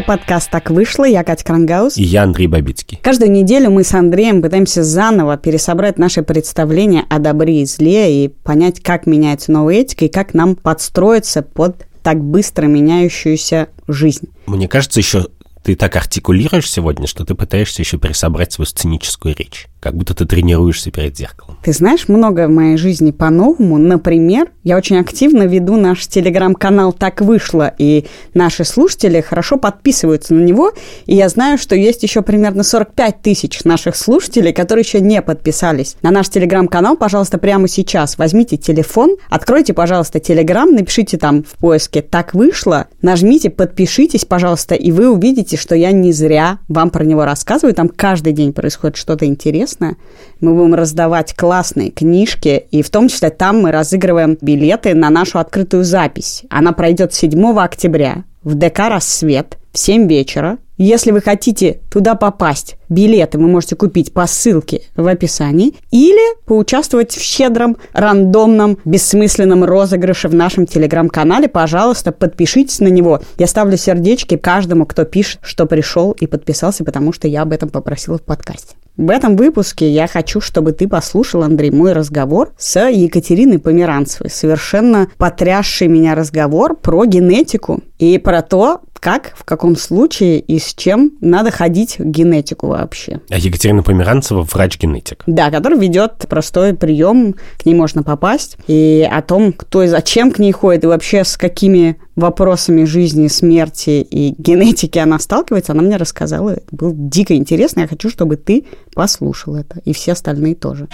Это подкаст «Так вышло». Я Катя Крангаус. И я Андрей Бабицкий. Каждую неделю мы с Андреем пытаемся заново пересобрать наши представления о добре и зле и понять, как меняется новая этика и как нам подстроиться под так быстро меняющуюся жизнь. Мне кажется, еще ты так артикулируешь сегодня, что ты пытаешься еще пересобрать свою сценическую речь. Как будто ты тренируешься перед зеркалом. Ты знаешь, многое в моей жизни по-новому. Например, я очень активно веду наш телеграм-канал «Так вышло», и наши слушатели хорошо подписываются на него, и я знаю, что есть еще примерно 45 тысяч наших слушателей, которые еще не подписались. На наш телеграм-канал, пожалуйста, прямо сейчас возьмите телефон, откройте, пожалуйста, телеграм, напишите там в поиске «Так вышло», нажмите «Подпишитесь», пожалуйста, и вы увидите, что я не зря вам про него рассказываю. Там каждый день происходит что-то интересное, интересно. Мы будем раздавать классные книжки, и в том числе там мы разыгрываем билеты на нашу открытую запись. Она пройдет 7 октября в ДК «Рассвет» в 7 вечера. Если вы хотите туда попасть, билеты вы можете купить по ссылке в описании или поучаствовать в щедром, рандомном, бессмысленном розыгрыше в нашем телеграм-канале. Пожалуйста, подпишитесь на него. Я ставлю сердечки каждому, кто пишет, что пришел и подписался, потому что я об этом попросила в подкасте. В этом выпуске я хочу, чтобы ты послушал, Андрей, мой разговор с Екатериной Померанцевой. Совершенно потрясший меня разговор про генетику и про то, как, в каком случае и с чем надо ходить в генетику вообще. А Екатерина Померанцева врач-генетик. Да, который ведет простой прием, к ней можно попасть, и о том, кто и зачем к ней ходит, и вообще с какими вопросами жизни, смерти и генетики она сталкивается, она мне рассказала. Это было дико интересно. Я хочу, чтобы ты послушал это, и все остальные тоже.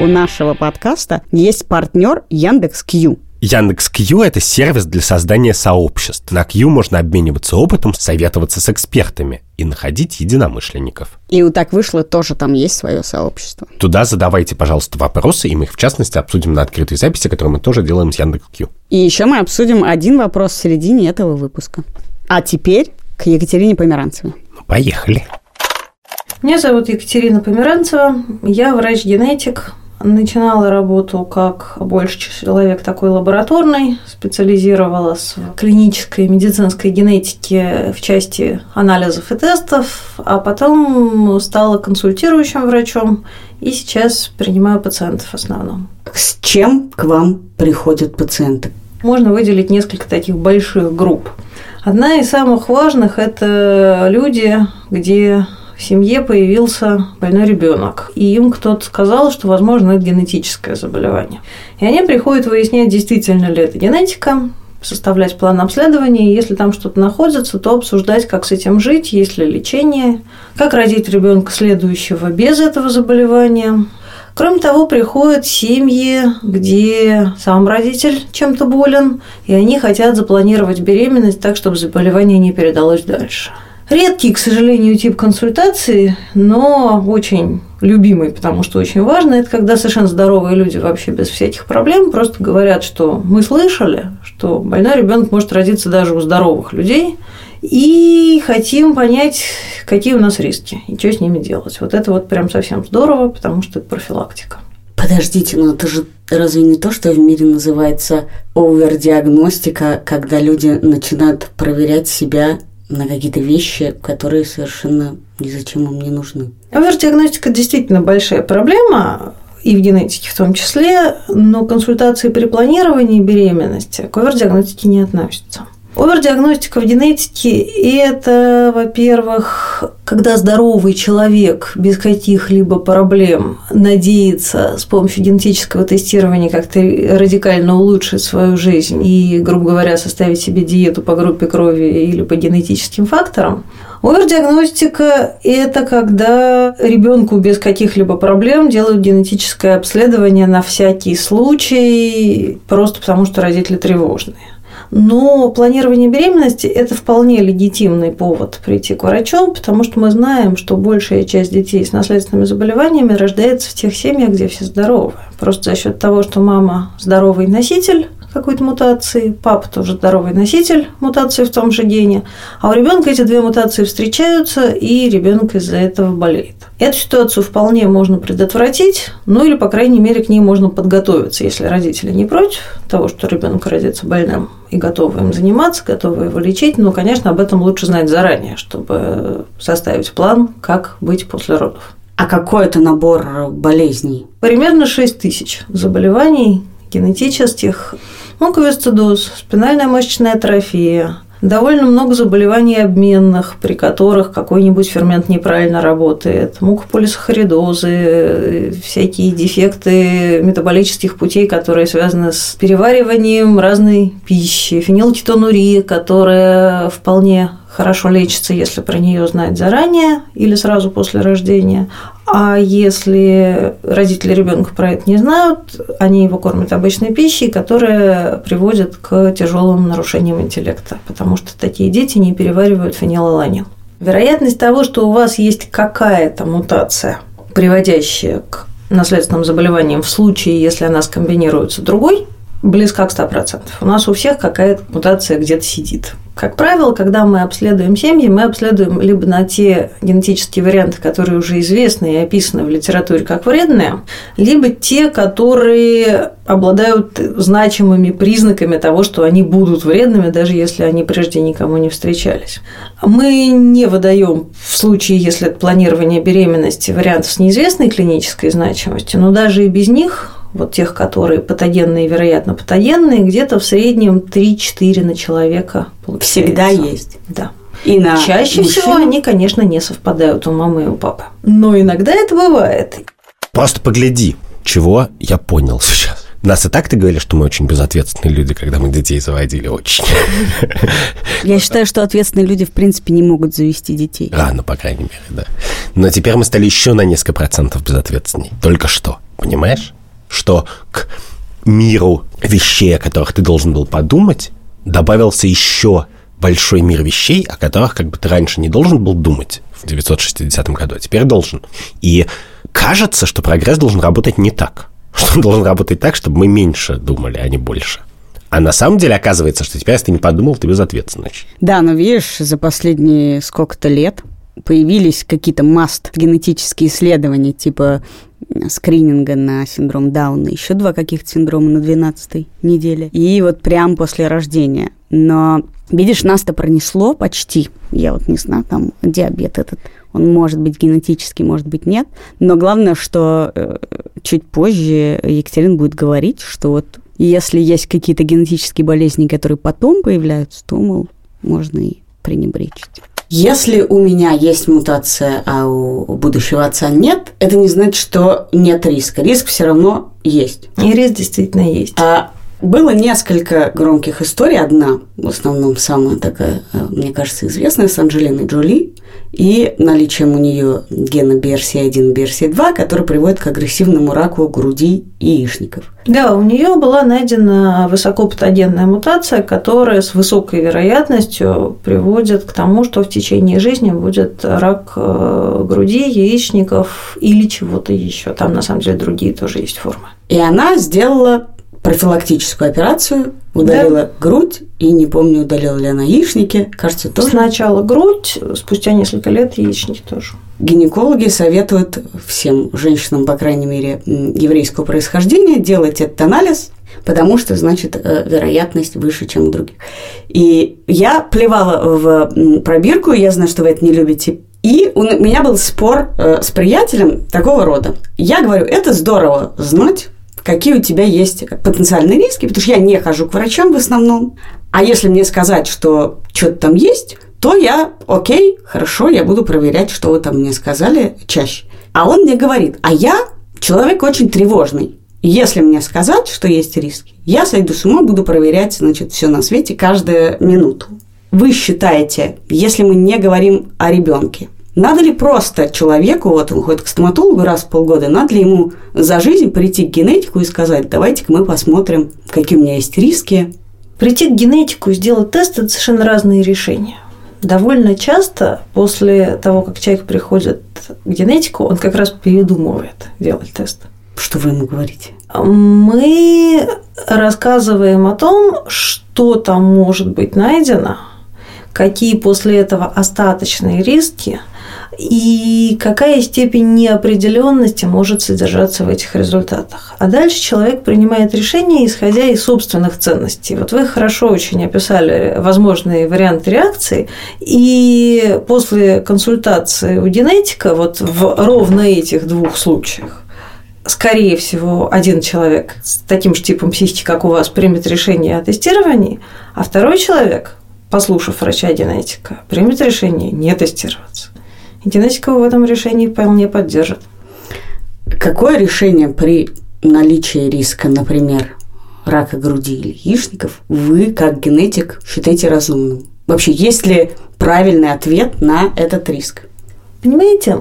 У нашего подкаста есть партнер Яндекс.Кью. Яндекс Q это сервис для создания сообществ. На Q можно обмениваться опытом, советоваться с экспертами и находить единомышленников. И вот так вышло, тоже там есть свое сообщество. Туда задавайте, пожалуйста, вопросы, и мы их, в частности, обсудим на открытой записи, которую мы тоже делаем с Яндекс Q. И еще мы обсудим один вопрос в середине этого выпуска. А теперь к Екатерине Померанцевой. Ну, поехали. Меня зовут Екатерина Померанцева, я врач-генетик, Начинала работу как больше человек такой лабораторный, специализировалась в клинической медицинской генетике в части анализов и тестов, а потом стала консультирующим врачом и сейчас принимаю пациентов в основном. С чем к вам приходят пациенты? Можно выделить несколько таких больших групп. Одна из самых важных – это люди, где в семье появился больной ребенок, и им кто-то сказал, что, возможно, это генетическое заболевание. И они приходят выяснять, действительно ли это генетика, составлять план обследования, если там что-то находится, то обсуждать, как с этим жить, есть ли лечение, как родить ребенка следующего без этого заболевания. Кроме того, приходят семьи, где сам родитель чем-то болен, и они хотят запланировать беременность так, чтобы заболевание не передалось дальше. Редкий, к сожалению, тип консультации, но очень любимый, потому что очень важно, это когда совершенно здоровые люди вообще без всяких проблем просто говорят, что мы слышали, что больной ребенок может родиться даже у здоровых людей, и хотим понять, какие у нас риски и что с ними делать. Вот это вот прям совсем здорово, потому что это профилактика. Подождите, но это же разве не то, что в мире называется овердиагностика, когда люди начинают проверять себя на какие-то вещи, которые совершенно ни зачем им не нужны. Овер-диагностика действительно большая проблема, и в генетике в том числе, но консультации при планировании беременности к овер-диагностике не относятся. Овердиагностика в генетике – это, во-первых, когда здоровый человек без каких-либо проблем надеется с помощью генетического тестирования как-то радикально улучшить свою жизнь и, грубо говоря, составить себе диету по группе крови или по генетическим факторам. Овердиагностика – это когда ребенку без каких-либо проблем делают генетическое обследование на всякий случай, просто потому что родители тревожные. Но планирование беременности – это вполне легитимный повод прийти к врачу, потому что мы знаем, что большая часть детей с наследственными заболеваниями рождается в тех семьях, где все здоровы. Просто за счет того, что мама здоровый носитель, какой-то мутации, папа тоже здоровый носитель мутации в том же гене, а у ребенка эти две мутации встречаются, и ребенок из-за этого болеет. Эту ситуацию вполне можно предотвратить, ну или, по крайней мере, к ней можно подготовиться, если родители не против того, что ребенок родится больным и готовы им заниматься, готовы его лечить. Но, конечно, об этом лучше знать заранее, чтобы составить план, как быть после родов. А какой это набор болезней? Примерно 6 тысяч заболеваний генетических, муковисцидоз, спинальная мышечная атрофия, довольно много заболеваний обменных, при которых какой-нибудь фермент неправильно работает, мукополисахаридозы, всякие дефекты метаболических путей, которые связаны с перевариванием разной пищи, фенилкетонурия, которая вполне хорошо лечится, если про нее знать заранее или сразу после рождения. А если родители ребенка про это не знают, они его кормят обычной пищей, которая приводит к тяжелым нарушениям интеллекта, потому что такие дети не переваривают фенилаланин. Вероятность того, что у вас есть какая-то мутация, приводящая к наследственным заболеваниям в случае, если она скомбинируется с другой, близка к 100%. У нас у всех какая-то мутация где-то сидит. Как правило, когда мы обследуем семьи, мы обследуем либо на те генетические варианты, которые уже известны и описаны в литературе как вредные, либо те, которые обладают значимыми признаками того, что они будут вредными, даже если они прежде никому не встречались. Мы не выдаем в случае, если это планирование беременности, вариантов с неизвестной клинической значимостью, но даже и без них вот тех, которые патогенные, вероятно, патогенные, где-то в среднем 3-4 на человека получается. Всегда есть. Да. И на Чаще мужчин... всего они, конечно, не совпадают у мамы и у папы. Но иногда это бывает. Просто погляди, чего я понял сейчас. Нас и так-то говорили, что мы очень безответственные люди, когда мы детей заводили, очень. Я считаю, что ответственные люди, в принципе, не могут завести детей. Рано, по крайней мере, да. Но теперь мы стали еще на несколько процентов безответственней. Только что, понимаешь? Что к миру вещей, о которых ты должен был подумать, добавился еще большой мир вещей, о которых как бы ты раньше не должен был думать в 960 году, а теперь должен. И кажется, что прогресс должен работать не так. Что он должен работать так, чтобы мы меньше думали, а не больше. А на самом деле оказывается, что теперь, если ты не подумал, ты безответственный. Да, но видишь, за последние сколько-то лет появились какие-то маст генетические исследования, типа скрининга на синдром Дауна, еще два каких-то синдрома на 12 неделе. И вот прям после рождения. Но, видишь, нас-то пронесло почти. Я вот не знаю, там диабет этот, он может быть генетический, может быть нет. Но главное, что э, чуть позже Екатерина будет говорить, что вот если есть какие-то генетические болезни, которые потом появляются, то, мол, можно и пренебречь. Если у меня есть мутация, а у будущего отца нет, это не значит, что нет риска. Риск все равно есть. И риск действительно есть. А было несколько громких историй. Одна, в основном, самая такая, э, мне кажется, известная, с Анджелиной Джоли и наличием у нее гена BRCA1 BRCA2, который приводит к агрессивному раку груди и яичников. Да, у нее была найдена высокопатогенная мутация, которая с высокой вероятностью приводит к тому, что в течение жизни будет рак э, груди, яичников или чего-то еще. Там на самом деле другие тоже есть формы. И она сделала профилактическую операцию, удалила да. грудь, и не помню, удалила ли она яичники, кажется, тоже. Сначала грудь, спустя несколько лет яичники тоже. Гинекологи советуют всем женщинам, по крайней мере, еврейского происхождения, делать этот анализ, потому что, значит, э, вероятность выше, чем у других. И я плевала в пробирку, я знаю, что вы это не любите, и у меня был спор э, с приятелем такого рода. Я говорю, это здорово знать, какие у тебя есть потенциальные риски, потому что я не хожу к врачам в основном. А если мне сказать, что что-то там есть, то я, окей, хорошо, я буду проверять, что вы там мне сказали чаще. А он мне говорит, а я человек очень тревожный. Если мне сказать, что есть риски, я сойду с ума, буду проверять, значит, все на свете каждую минуту. Вы считаете, если мы не говорим о ребенке, надо ли просто человеку, вот он ходит к стоматологу раз в полгода, надо ли ему за жизнь прийти к генетику и сказать, давайте-ка мы посмотрим, какие у меня есть риски. Прийти к генетику и сделать тест – это совершенно разные решения. Довольно часто после того, как человек приходит к генетику, он как раз передумывает делать тест. Что вы ему говорите? Мы рассказываем о том, что там может быть найдено, какие после этого остаточные риски – и какая степень неопределенности может содержаться в этих результатах. А дальше человек принимает решение, исходя из собственных ценностей. Вот вы хорошо очень описали возможные варианты реакции, и после консультации у генетика вот в ровно этих двух случаях скорее всего, один человек с таким же типом психики, как у вас, примет решение о тестировании, а второй человек, послушав врача-генетика, примет решение не тестироваться. И генетика в этом решении вполне поддержит. Какое решение при наличии риска, например, рака груди или яичников, вы, как генетик, считаете разумным? Вообще, есть ли правильный ответ на этот риск? Понимаете,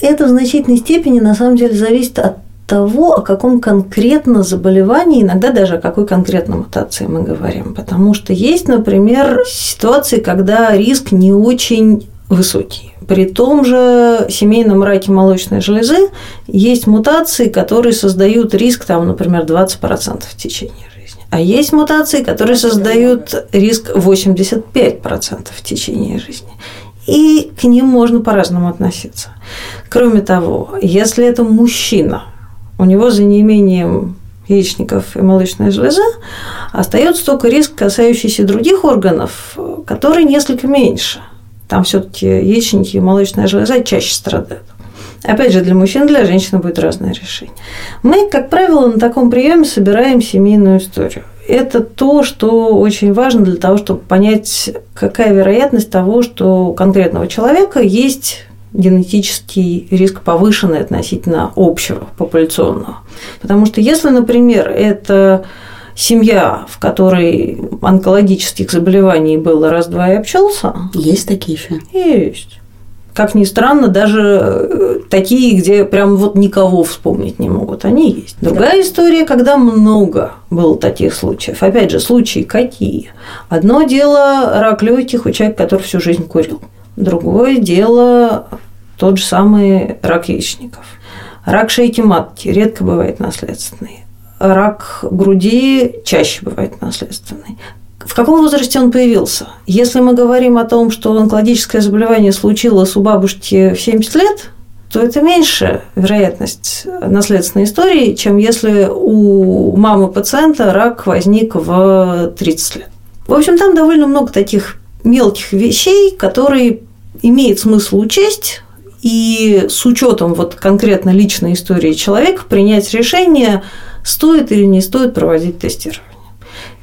это в значительной степени на самом деле зависит от того, о каком конкретно заболевании, иногда даже о какой конкретной мутации мы говорим. Потому что есть, например, ситуации, когда риск не очень высокий. При том же семейном раке молочной железы есть мутации, которые создают риск, там, например, 20% в течение жизни. А есть мутации, которые создают риск 85% в течение жизни. И к ним можно по-разному относиться. Кроме того, если это мужчина, у него за неимением яичников и молочной железы, остается только риск, касающийся других органов, который несколько меньше – там все-таки яичники и молочная железа чаще страдают. Опять же, для мужчин, для женщин будет разное решение. Мы, как правило, на таком приеме собираем семейную историю. Это то, что очень важно для того, чтобы понять, какая вероятность того, что у конкретного человека есть генетический риск повышенный относительно общего популяционного. Потому что если, например, это семья, в которой онкологических заболеваний было раз-два и обчелся. Есть такие еще? Есть. Как ни странно, даже э, такие, где прям вот никого вспомнить не могут, они есть. Другая история, когда много было таких случаев. Опять же, случаи какие? Одно дело рак легких у человека, который всю жизнь курил. Другое дело тот же самый рак яичников. Рак шейки матки редко бывает наследственный рак груди чаще бывает наследственный. В каком возрасте он появился? Если мы говорим о том, что онкологическое заболевание случилось у бабушки в 70 лет, то это меньше вероятность наследственной истории, чем если у мамы пациента рак возник в 30 лет. В общем, там довольно много таких мелких вещей, которые имеет смысл учесть, и с учетом вот конкретно личной истории человека принять решение, стоит или не стоит проводить тестирование.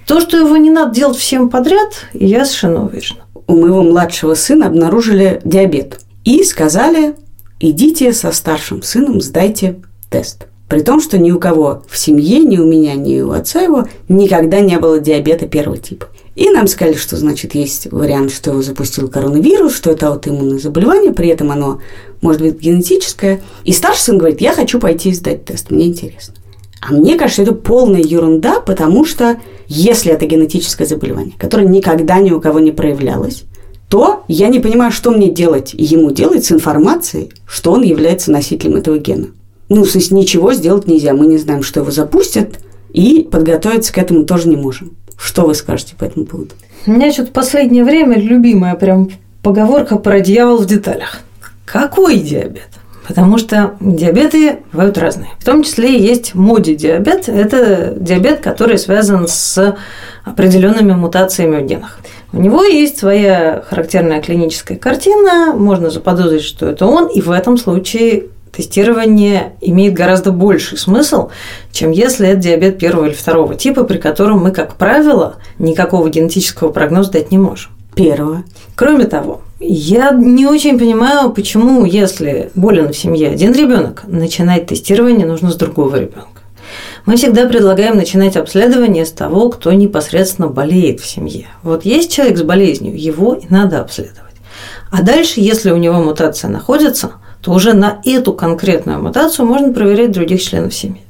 То, что его не надо делать всем подряд, я совершенно уверена. У моего младшего сына обнаружили диабет и сказали, идите со старшим сыном, сдайте тест. При том, что ни у кого в семье, ни у меня, ни у отца его никогда не было диабета первого типа. И нам сказали, что, значит, есть вариант, что его запустил коронавирус, что это аутоиммунное заболевание, при этом оно может быть генетическое. И старший сын говорит, я хочу пойти сдать тест, мне интересно. А мне кажется, это полная ерунда, потому что если это генетическое заболевание, которое никогда ни у кого не проявлялось, то я не понимаю, что мне делать ему делать с информацией, что он является носителем этого гена. Ну, то есть ничего сделать нельзя. Мы не знаем, что его запустят, и подготовиться к этому тоже не можем. Что вы скажете по этому поводу? У меня что-то последнее время любимая прям поговорка про дьявол в деталях. Какой диабет? Потому что диабеты бывают разные. В том числе есть моди диабет. Это диабет, который связан с определенными мутациями в генах. У него есть своя характерная клиническая картина, можно заподозрить, что это он, и в этом случае тестирование имеет гораздо больший смысл, чем если это диабет первого или второго типа, при котором мы, как правило, никакого генетического прогноза дать не можем. Первого. Кроме того, я не очень понимаю, почему, если болен в семье один ребенок, начинать тестирование нужно с другого ребенка. Мы всегда предлагаем начинать обследование с того, кто непосредственно болеет в семье. Вот есть человек с болезнью, его и надо обследовать. А дальше, если у него мутация находится, то уже на эту конкретную мутацию можно проверять других членов семьи.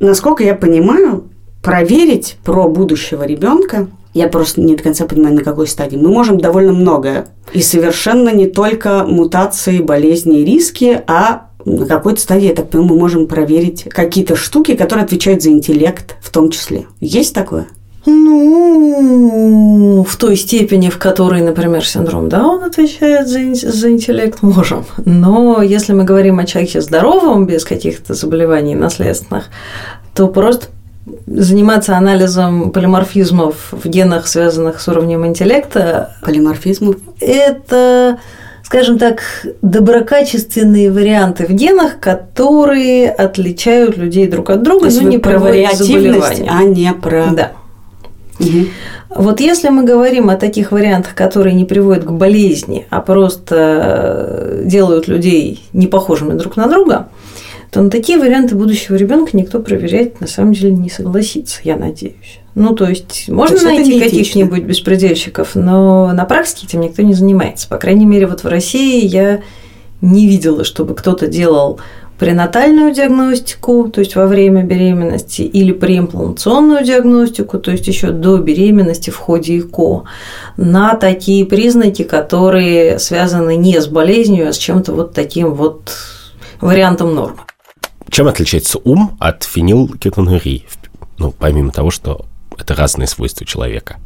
Насколько я понимаю, проверить про будущего ребенка я просто не до конца понимаю, на какой стадии. Мы можем довольно многое. И совершенно не только мутации, болезни и риски, а на какой-то стадии, я так понимаю, мы можем проверить какие-то штуки, которые отвечают за интеллект в том числе. Есть такое? Ну, в той степени, в которой, например, синдром Дауна отвечает за, за интеллект, можем. Но если мы говорим о человеке здоровом, без каких-то заболеваний наследственных, то просто заниматься анализом полиморфизмов в генах, связанных с уровнем интеллекта. Полиморфизмов? Это скажем так, доброкачественные варианты в генах, которые отличают людей друг от друга, но не про вариативность, а не про... Да. Угу. Вот если мы говорим о таких вариантах, которые не приводят к болезни, а просто делают людей не похожими друг на друга, то на такие варианты будущего ребенка никто проверять на самом деле не согласится, я надеюсь. Ну, то есть, можно то есть найти каких-нибудь беспредельщиков, но на практике этим никто не занимается. По крайней мере, вот в России я не видела, чтобы кто-то делал пренатальную диагностику, то есть во время беременности, или преимплантационную диагностику, то есть еще до беременности в ходе ЭКО, на такие признаки, которые связаны не с болезнью, а с чем-то вот таким вот вариантом нормы. Чем отличается ум от фенилкетонурии? Ну, помимо того, что это разные свойства человека.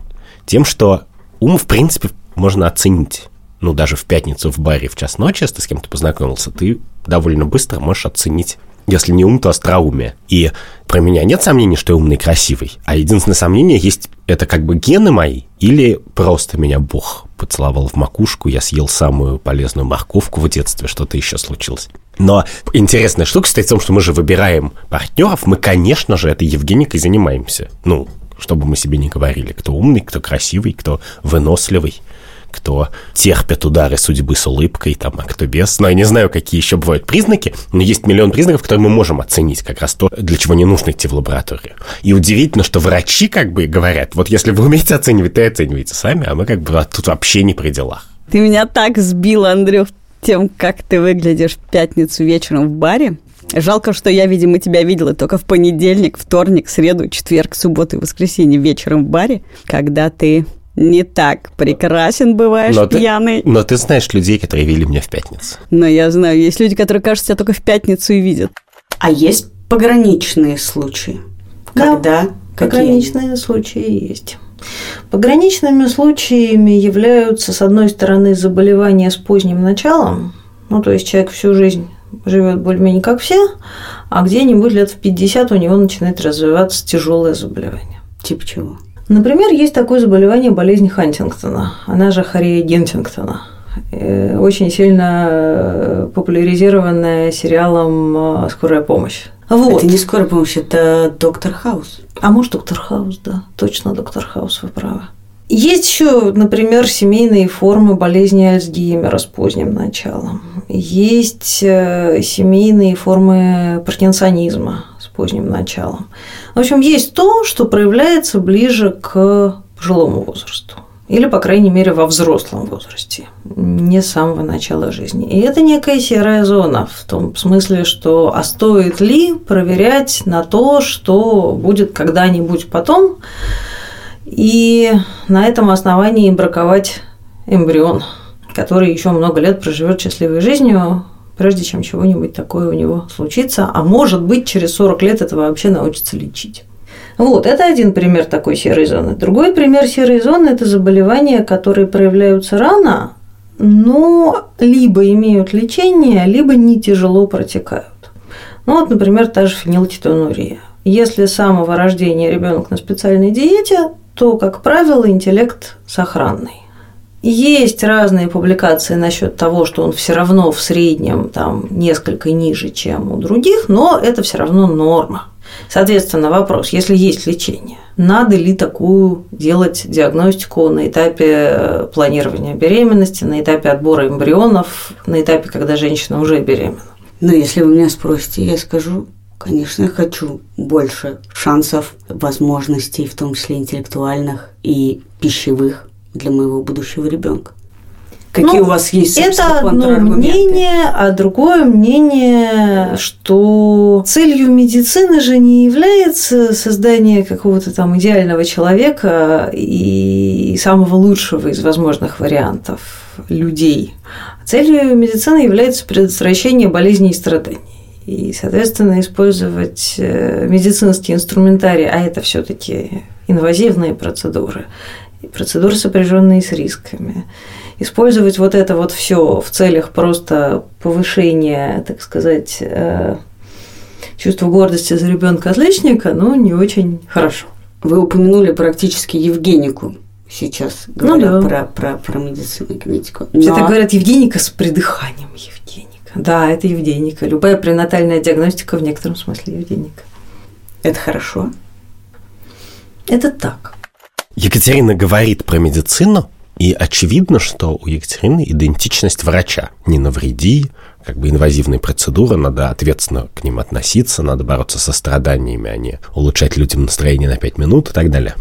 Тем, что ум, в принципе, можно оценить. Ну, даже в пятницу в баре в час ночи, если ты с кем-то познакомился, ты довольно быстро можешь оценить если не ум, то остроумие. И про меня нет сомнений, что я умный и красивый. А единственное сомнение есть, это как бы гены мои или просто меня Бог поцеловал в макушку, я съел самую полезную морковку в детстве, что-то еще случилось. Но интересная штука состоит в том, что мы же выбираем партнеров, мы, конечно же, этой Евгеникой занимаемся. Ну, чтобы мы себе не говорили, кто умный, кто красивый, кто выносливый кто терпит удары судьбы с улыбкой, там, а кто без. Но я не знаю, какие еще бывают признаки, но есть миллион признаков, которые мы можем оценить как раз то, для чего не нужно идти в лабораторию. И удивительно, что врачи как бы говорят, вот если вы умеете оценивать, то и оцениваете сами, а мы как бы тут вообще не при делах. Ты меня так сбил, Андрюх, тем, как ты выглядишь в пятницу вечером в баре. Жалко, что я, видимо, тебя видела только в понедельник, вторник, среду, четверг, субботу и воскресенье вечером в баре, когда ты не так прекрасен бываешь но пьяный. Ты, но ты знаешь людей, которые видели меня в пятницу. Но я знаю, есть люди, которые, кажется, тебя только в пятницу и видят. А есть пограничные случаи? Да, когда? Пограничные случаи есть. Пограничными случаями являются, с одной стороны, заболевания с поздним началом, ну, то есть человек всю жизнь живет более-менее как все, а где-нибудь лет в 50 у него начинает развиваться тяжелое заболевание. Типа чего? Например, есть такое заболевание болезнь Хантингтона, она же хория Гентингтона очень сильно э, популяризированная сериалом э, «Скорая помощь». Вот. Это не скорая помощь, это доктор Хаус. А может, доктор Хаус, да. Точно доктор Хаус, вы правы. Есть еще, например, семейные формы болезни Альцгеймера с поздним началом. Есть семейные формы паркинсонизма с поздним началом. В общем, есть то, что проявляется ближе к пожилому возрасту. Или, по крайней мере, во взрослом возрасте, не с самого начала жизни. И это некая серая зона в том смысле, что а стоит ли проверять на то, что будет когда-нибудь потом, и на этом основании браковать эмбрион, который еще много лет проживет счастливой жизнью, прежде чем чего-нибудь такое у него случится, а может быть, через 40 лет это вообще научится лечить. Вот, это один пример такой серой зоны. Другой пример серой зоны – это заболевания, которые проявляются рано, но либо имеют лечение, либо не тяжело протекают. Ну вот, например, та же фенилкетонурия. Если с самого рождения ребенок на специальной диете, то, как правило, интеллект сохранный. Есть разные публикации насчет того, что он все равно в среднем там несколько ниже, чем у других, но это все равно норма. Соответственно, вопрос, если есть лечение, надо ли такую делать диагностику на этапе э, планирования беременности, на этапе отбора эмбрионов, на этапе, когда женщина уже беременна? Ну, если вы меня спросите, я скажу, конечно, я хочу больше шансов, возможностей, в том числе интеллектуальных и пищевых, для моего будущего ребенка. Какие ну, у вас есть Это одно мнение, а другое мнение, что целью медицины же не является создание какого-то там идеального человека и самого лучшего из возможных вариантов людей. Целью медицины является предотвращение болезней и страданий. И, соответственно, использовать э, медицинский инструментарий, а это все-таки инвазивные процедуры, процедуры, сопряженные с рисками. Использовать вот это вот все в целях просто повышения, так сказать, э, чувства гордости за ребенка отличника, ну, не очень хорошо. Вы упомянули практически Евгенику сейчас, говоря ну, да. про, про, про медицину и генетику. Но... Это говорят Евгеника с придыханием Евгеника. Да, это Евгеника. Любая пренатальная диагностика в некотором смысле Евгеника. Это хорошо. Это так. Екатерина говорит про медицину, и очевидно, что у Екатерины идентичность врача. Не навреди, как бы инвазивные процедуры, надо ответственно к ним относиться, надо бороться со страданиями, а не улучшать людям настроение на 5 минут и так далее.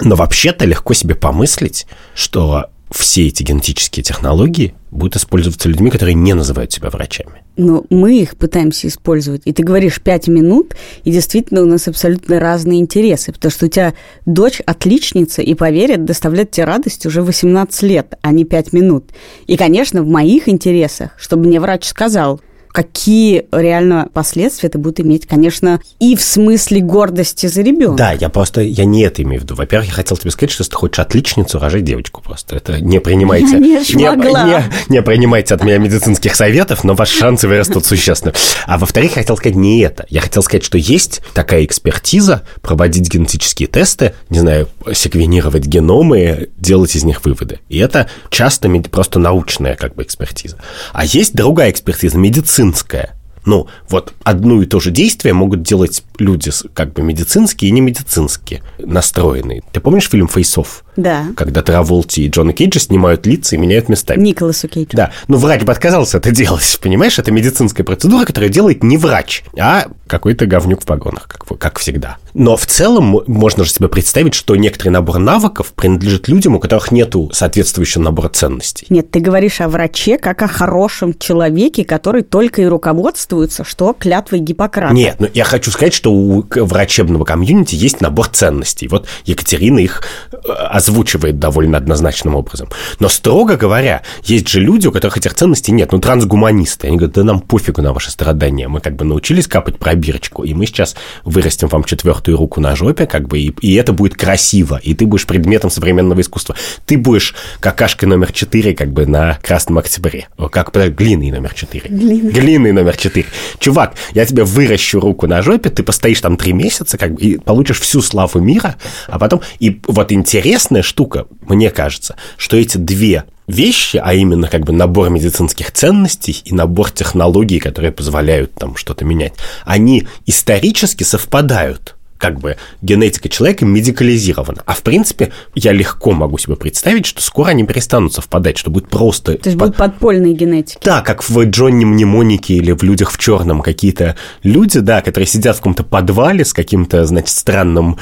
Но вообще-то легко себе помыслить, что все эти генетические технологии будут использоваться людьми, которые не называют себя врачами. Но мы их пытаемся использовать. И ты говоришь пять минут, и действительно у нас абсолютно разные интересы, потому что у тебя дочь отличница, и, поверит, доставляет тебе радость уже 18 лет, а не пять минут. И, конечно, в моих интересах, чтобы мне врач сказал – какие реально последствия это будет иметь, конечно, и в смысле гордости за ребенка. Да, я просто, я не это имею в виду. Во-первых, я хотел тебе сказать, что если ты хочешь отличницу, рожай девочку просто. Это не принимайте. Я не, не, не, не принимайте от меня медицинских советов, но ваши шансы вырастут существенно. А во-вторых, я хотел сказать не это. Я хотел сказать, что есть такая экспертиза, проводить генетические тесты, не знаю, секвенировать геномы, делать из них выводы. И это часто просто научная как бы экспертиза. А есть другая экспертиза, медицина медицинское. Ну, вот одно и то же действие могут делать люди как бы медицинские и не медицинские настроенные. Ты помнишь фильм «Фейсов»? Да. Когда Траволти и Джона Кейджа снимают лица и меняют местами. Николасу Кейджу. Да. Но врач бы отказался это делать, понимаешь? Это медицинская процедура, которую делает не врач, а какой-то говнюк в погонах, как, как всегда. Но в целом можно же себе представить, что некоторый набор навыков принадлежит людям, у которых нету соответствующего набора ценностей. Нет, ты говоришь о враче как о хорошем человеке, который только и руководствуется, что клятвой Гиппократа. Нет, ну я хочу сказать, что у врачебного комьюнити есть набор ценностей. Вот Екатерина их э, озвучивает довольно однозначным образом. Но, строго говоря, есть же люди, у которых этих ценностей нет. Ну, трансгуманисты. Они говорят, да нам пофигу на ваши страдания. Мы как бы научились капать пробирочку, и мы сейчас вырастим вам четвертую руку на жопе, как бы, и, и это будет красиво, и ты будешь предметом современного искусства. Ты будешь какашкой номер четыре, как бы, на Красном Октябре. Как, глиной номер четыре. Глиной. Глиной номер четыре. Чувак, я тебе выращу руку на жопе, ты постоишь там три месяца, как бы, и получишь всю славу мира, а потом... И вот интересная штука, мне кажется, что эти две вещи, а именно как бы набор медицинских ценностей и набор технологий, которые позволяют там что-то менять, они исторически совпадают как бы генетика человека медикализирована. А в принципе, я легко могу себе представить, что скоро они перестанут совпадать, что будет просто... То есть под... будут подпольные генетики. Да, как в Джонни Мнемонике или в «Людях в черном» какие-то люди, да, которые сидят в каком-то подвале с каким-то, значит, странным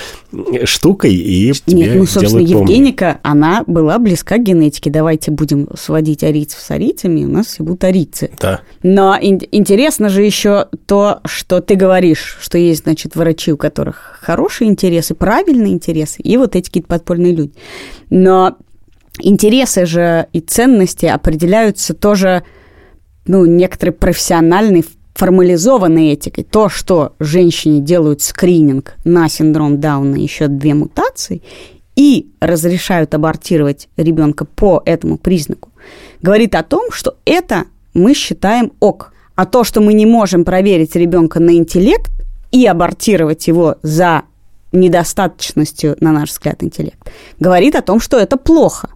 штукой и Нет, ну, собственно, Евгеника, она была близка к генетике. Давайте будем сводить арийцев с арийцами, у нас все будут арийцы. Да. Но ин- интересно же еще то, что ты говоришь, что есть, значит, врачи, у которых хорошие интересы, правильные интересы, и вот эти какие-то подпольные люди. Но интересы же и ценности определяются тоже, ну, некоторой профессиональной формализованной этикой. То, что женщине делают скрининг на синдром Дауна, еще две мутации, и разрешают абортировать ребенка по этому признаку, говорит о том, что это мы считаем ок. А то, что мы не можем проверить ребенка на интеллект, и абортировать его за недостаточностью, на наш взгляд, интеллект, говорит о том, что это плохо.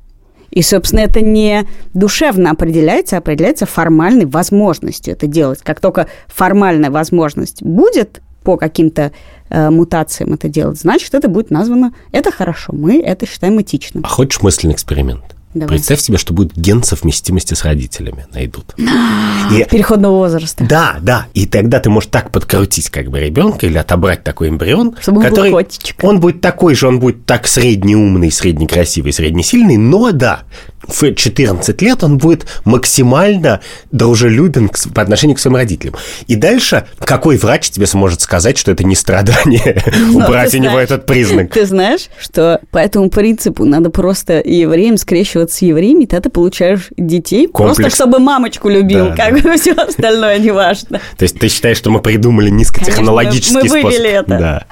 И, собственно, это не душевно определяется, а определяется формальной возможностью это делать. Как только формальная возможность будет по каким-то э, мутациям это делать, значит, это будет названо «это хорошо, мы это считаем этичным». А хочешь мысленный эксперимент? Давай. Представь себе, что будет ген совместимости с родителями найдут. и, Переходного возраста. Да, да. И тогда ты можешь так подкрутить как бы ребенка или отобрать такой эмбрион, Чтобы который... Он, был он будет такой же, он будет так средний умный, средний красивый, средний сильный, но да, в 14 лет он будет максимально дружелюбен по отношению к своим родителям. И дальше какой врач тебе сможет сказать, что это не страдание, убрать у него этот признак? Ты знаешь, что по этому принципу надо просто евреям скрещиваться с евреями, и тогда ты получаешь детей, просто чтобы мамочку любил, как бы все остальное не важно. То есть ты считаешь, что мы придумали низкотехнологический способ? Мы вывели это. Да.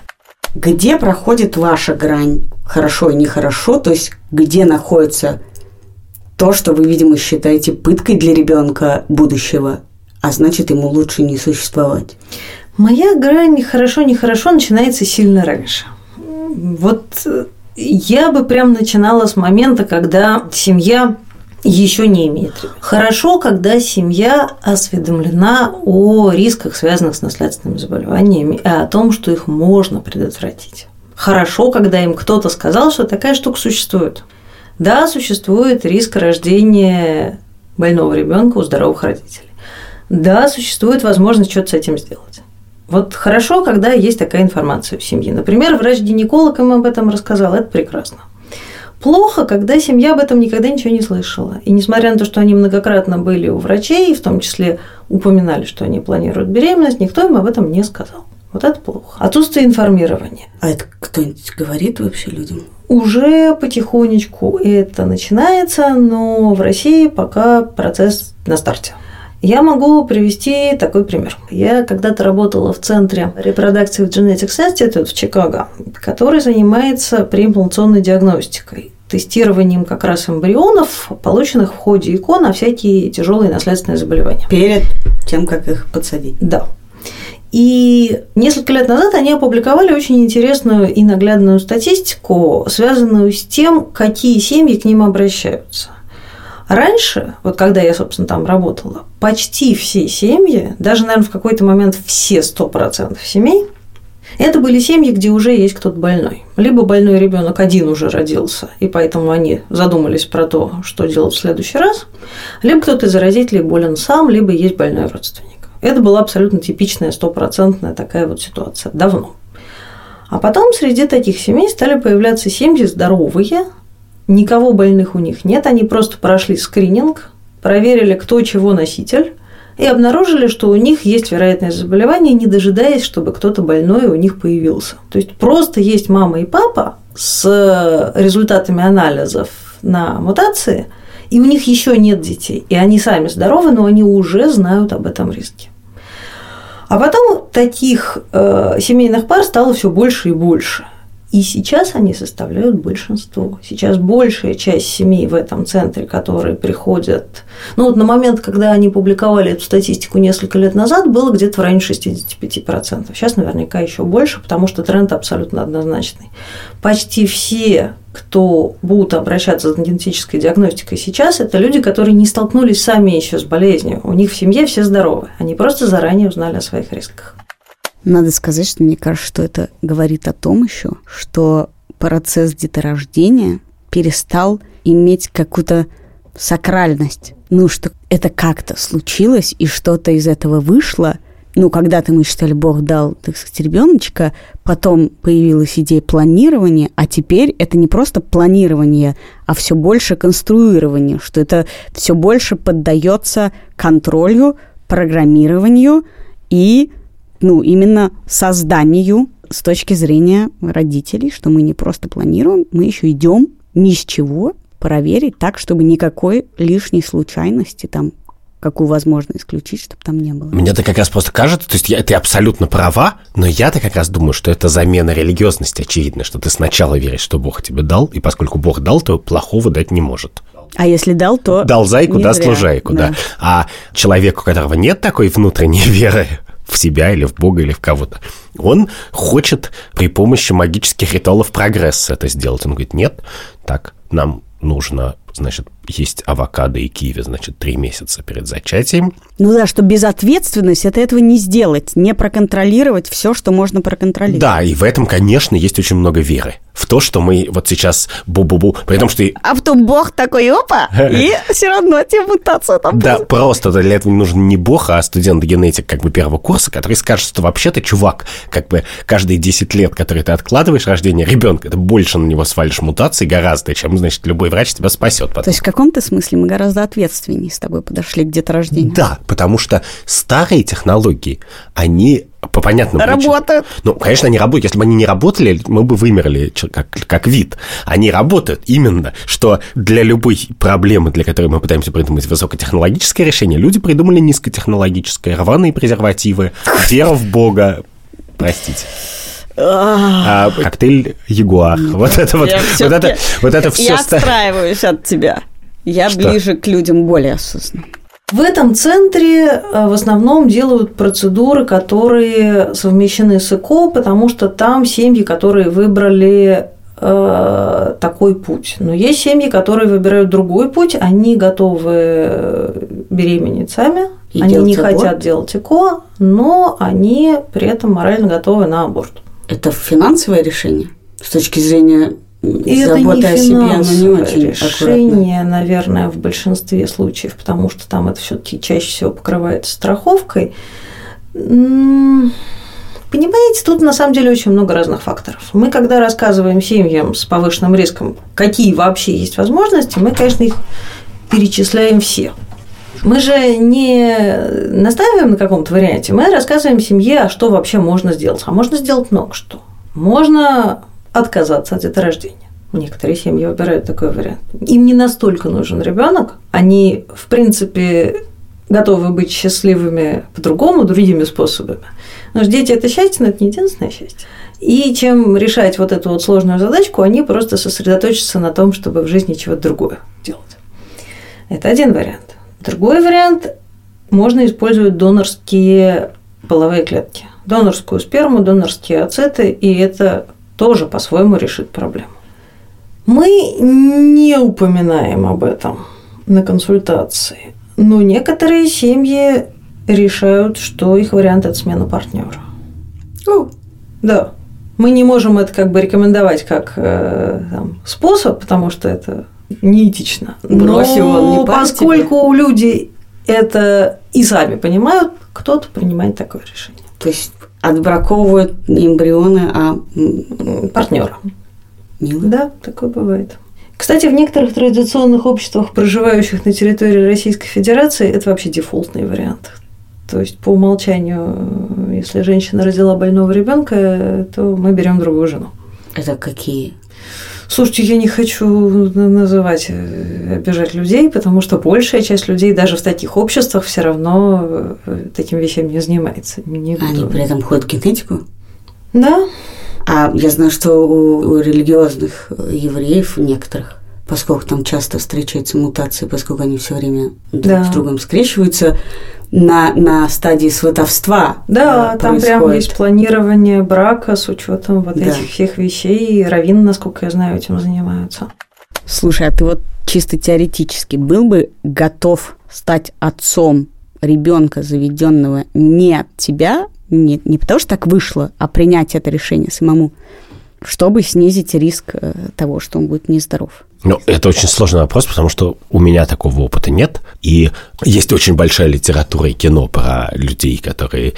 Где проходит ваша грань? Хорошо и нехорошо, то есть где находится то, что вы, видимо, считаете пыткой для ребенка будущего, а значит, ему лучше не существовать? Моя грань хорошо-нехорошо начинается сильно раньше. Вот э, я бы прям начинала с момента, когда семья еще не имеет. Хорошо, когда семья осведомлена о рисках, связанных с наследственными заболеваниями, и о том, что их можно предотвратить. Хорошо, когда им кто-то сказал, что такая штука существует. Да, существует риск рождения больного ребенка у здоровых родителей. Да, существует возможность что-то с этим сделать. Вот хорошо, когда есть такая информация в семье. Например, врач-гинеколог им об этом рассказал, это прекрасно. Плохо, когда семья об этом никогда ничего не слышала. И несмотря на то, что они многократно были у врачей, в том числе упоминали, что они планируют беременность, никто им об этом не сказал. Вот это плохо. Отсутствие информирования. А это кто-нибудь говорит вообще людям? Уже потихонечку это начинается, но в России пока процесс на старте. Я могу привести такой пример. Я когда-то работала в центре в Genetics Institute в Чикаго, который занимается преимплантационной диагностикой тестированием как раз эмбрионов, полученных в ходе ИКО на всякие тяжелые наследственные заболевания. Перед тем, как их подсадить. Да. И несколько лет назад они опубликовали очень интересную и наглядную статистику, связанную с тем, какие семьи к ним обращаются. Раньше, вот когда я, собственно, там работала, почти все семьи, даже, наверное, в какой-то момент все 100% семей, это были семьи, где уже есть кто-то больной. Либо больной ребенок один уже родился, и поэтому они задумались про то, что делать в следующий раз, либо кто-то из родителей болен сам, либо есть больной родственник. Это была абсолютно типичная, стопроцентная такая вот ситуация давно. А потом среди таких семей стали появляться семьи здоровые, никого больных у них нет, они просто прошли скрининг, проверили, кто чего носитель, и обнаружили, что у них есть вероятность заболевания, не дожидаясь, чтобы кто-то больной у них появился. То есть просто есть мама и папа с результатами анализов на мутации, и у них еще нет детей, и они сами здоровы, но они уже знают об этом риске. А потом таких э, семейных пар стало все больше и больше. И сейчас они составляют большинство. Сейчас большая часть семей в этом центре, которые приходят... Ну вот на момент, когда они публиковали эту статистику несколько лет назад, было где-то в районе 65%. Сейчас наверняка еще больше, потому что тренд абсолютно однозначный. Почти все кто будут обращаться за генетической диагностикой сейчас, это люди, которые не столкнулись сами еще с болезнью. У них в семье все здоровы. Они просто заранее узнали о своих рисках. Надо сказать, что мне кажется, что это говорит о том еще, что процесс деторождения перестал иметь какую-то сакральность. Ну, что это как-то случилось, и что-то из этого вышло, ну, когда-то мы считали, Бог дал, так сказать, ребеночка, потом появилась идея планирования, а теперь это не просто планирование, а все больше конструирование, что это все больше поддается контролю, программированию и, ну, именно созданию с точки зрения родителей, что мы не просто планируем, мы еще идем ни с чего проверить так, чтобы никакой лишней случайности там какую возможно исключить, чтобы там не было. Мне-то как раз просто кажется, то есть я, ты абсолютно права, но я-то как раз думаю, что это замена религиозности, очевидно, что ты сначала веришь, что Бог тебе дал, и поскольку Бог дал, то плохого дать не может. А если дал, то... Дал зайку, даст зря. лужайку, да. да. А человеку, у которого нет такой внутренней веры в себя или в Бога или в кого-то, он хочет при помощи магических ритуалов прогресса это сделать. Он говорит, нет, так, нам нужно значит, есть авокадо и киви, значит, три месяца перед зачатием. Ну да, что безответственность это этого не сделать, не проконтролировать все, что можно проконтролировать. Да, и в этом, конечно, есть очень много веры. В то, что мы вот сейчас бу-бу-бу, при том, что... А потом бог такой, опа, и все равно тебе мутация там Да, просто для этого не нужен не бог, а студент-генетик как бы первого курса, который скажет, что вообще-то, чувак, как бы каждые 10 лет, которые ты откладываешь рождение ребенка, ты больше на него свалишь мутации гораздо, чем, значит, любой врач тебя спасет потом. То есть в каком-то смысле мы гораздо ответственнее с тобой подошли к деторождению. Да, потому что старые технологии, они по понятным Работают. Причинам. Ну, конечно, они работают. Если бы они не работали, мы бы вымерли как, как вид. Они работают именно, что для любой проблемы, для которой мы пытаемся придумать высокотехнологическое решение, люди придумали низкотехнологическое, рваные презервативы, вера в Бога, простите. А, коктейль Ягуар. Вот это вот, вот это, вот это все. Я отстраиваюсь от тебя. Я Что? ближе к людям более осознанным. В этом центре э, в основном делают процедуры, которые совмещены с ЭКО, потому что там семьи, которые выбрали э, такой путь. Но есть семьи, которые выбирают другой путь, они готовы э, беременеть сами, И они не аборт? хотят делать ЭКО, но они при этом морально готовы на аборт. Это финансовое решение с точки зрения и Забота это не о себе, не очень решение, аккуратно. наверное, в большинстве случаев, потому что там это все-таки чаще всего покрывается страховкой. Понимаете, тут на самом деле очень много разных факторов. Мы, когда рассказываем семьям с повышенным риском, какие вообще есть возможности, мы, конечно, их перечисляем все. Мы же не настаиваем на каком-то варианте, мы рассказываем семье, а что вообще можно сделать. А можно сделать много что. Можно отказаться от деторождения. Некоторые семьи выбирают такой вариант. Им не настолько нужен ребенок, они, в принципе, готовы быть счастливыми по-другому, другими способами. Но дети – это счастье, но это не единственное счастье. И чем решать вот эту вот сложную задачку, они просто сосредоточатся на том, чтобы в жизни чего-то другое делать. Это один вариант. Другой вариант – можно использовать донорские половые клетки. Донорскую сперму, донорские ацеты, и это тоже по-своему решит проблему. Мы не упоминаем об этом на консультации, но некоторые семьи решают, что их вариант – это смена партнера. Oh. Да. Мы не можем это как бы рекомендовать как э, там, способ, потому что это неэтично. Бросил Но он не поскольку тебе. люди это и сами понимают, кто-то принимает такое решение. То есть отбраковывают эмбрионы, а партнера. Да, такое бывает. Кстати, в некоторых традиционных обществах, проживающих на территории Российской Федерации, это вообще дефолтный вариант. То есть по умолчанию, если женщина родила больного ребенка, то мы берем другую жену. Это какие? Слушайте, я не хочу называть, э, обижать людей, потому что большая часть людей даже в таких обществах все равно э, таким вещами не занимается. Не Они при этом ходят в генетику? Да. А я знаю, что у, у религиозных евреев некоторых поскольку там часто встречаются мутации, поскольку они все время друг да. с другом скрещиваются, на, на стадии сватовства. Да, там происходит. прям есть планирование брака с учетом вот да. этих всех вещей. И раввины, насколько я знаю, этим занимаются. Слушай, а ты вот чисто теоретически был бы готов стать отцом ребенка, заведенного не от тебя, не, не потому что так вышло, а принять это решение самому, чтобы снизить риск э, того, что он будет нездоров? Ну, это очень сложный вопрос, потому что у меня такого опыта нет. И есть очень большая литература и кино про людей, которые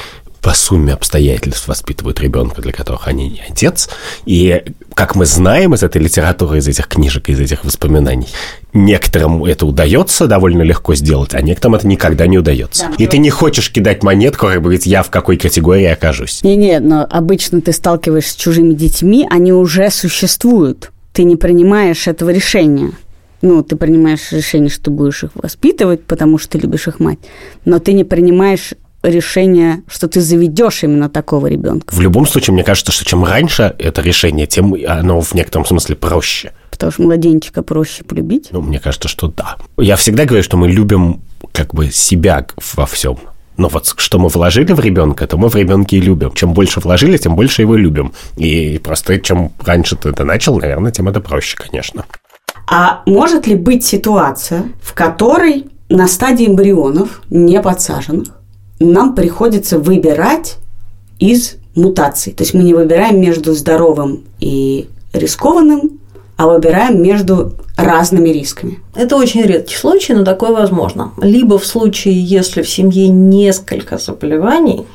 по сумме обстоятельств воспитывают ребенка, для которых они не отец. И, как мы знаем из этой литературы, из этих книжек, из этих воспоминаний, некоторым это удается довольно легко сделать, а некоторым это никогда не удается. Да, и ты не хочешь кидать монетку, как бы говорить, я в какой категории окажусь. Не-не, но обычно ты сталкиваешься с чужими детьми, они уже существуют ты не принимаешь этого решения. Ну, ты принимаешь решение, что будешь их воспитывать, потому что ты любишь их мать, но ты не принимаешь решение, что ты заведешь именно такого ребенка. В любом случае, мне кажется, что чем раньше это решение, тем оно в некотором смысле проще. Потому что младенчика проще полюбить? Ну, мне кажется, что да. Я всегда говорю, что мы любим как бы себя во всем. Но вот что мы вложили в ребенка, то мы в ребенке и любим. Чем больше вложили, тем больше его любим. И просто чем раньше ты это начал, наверное, тем это проще, конечно. А может ли быть ситуация, в которой на стадии эмбрионов, не подсаженных, нам приходится выбирать из мутаций? То есть мы не выбираем между здоровым и рискованным, а выбираем между разными рисками. Это очень редкий случай, но такое возможно. Либо в случае, если в семье несколько заболеваний,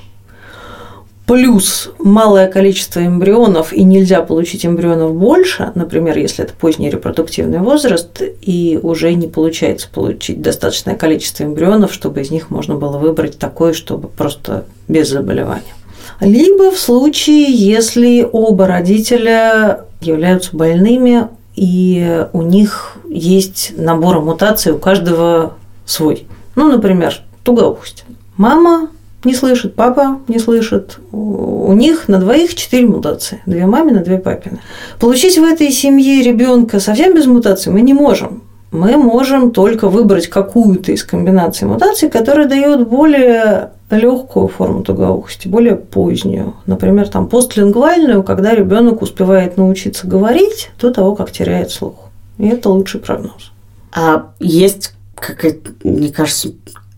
плюс малое количество эмбрионов, и нельзя получить эмбрионов больше, например, если это поздний репродуктивный возраст, и уже не получается получить достаточное количество эмбрионов, чтобы из них можно было выбрать такое, чтобы просто без заболевания. Либо в случае, если оба родителя являются больными, и у них есть набор мутаций, у каждого свой. Ну, например, тугоухость. Мама не слышит, папа не слышит. У них на двоих четыре мутации. Две мамины, две папины. Получить в этой семье ребенка совсем без мутаций мы не можем. Мы можем только выбрать какую-то из комбинаций мутаций, которая дает более легкую форму тугоухости, более позднюю. Например, там постлингвальную, когда ребенок успевает научиться говорить до того, как теряет слух. И это лучший прогноз. А есть, как мне кажется,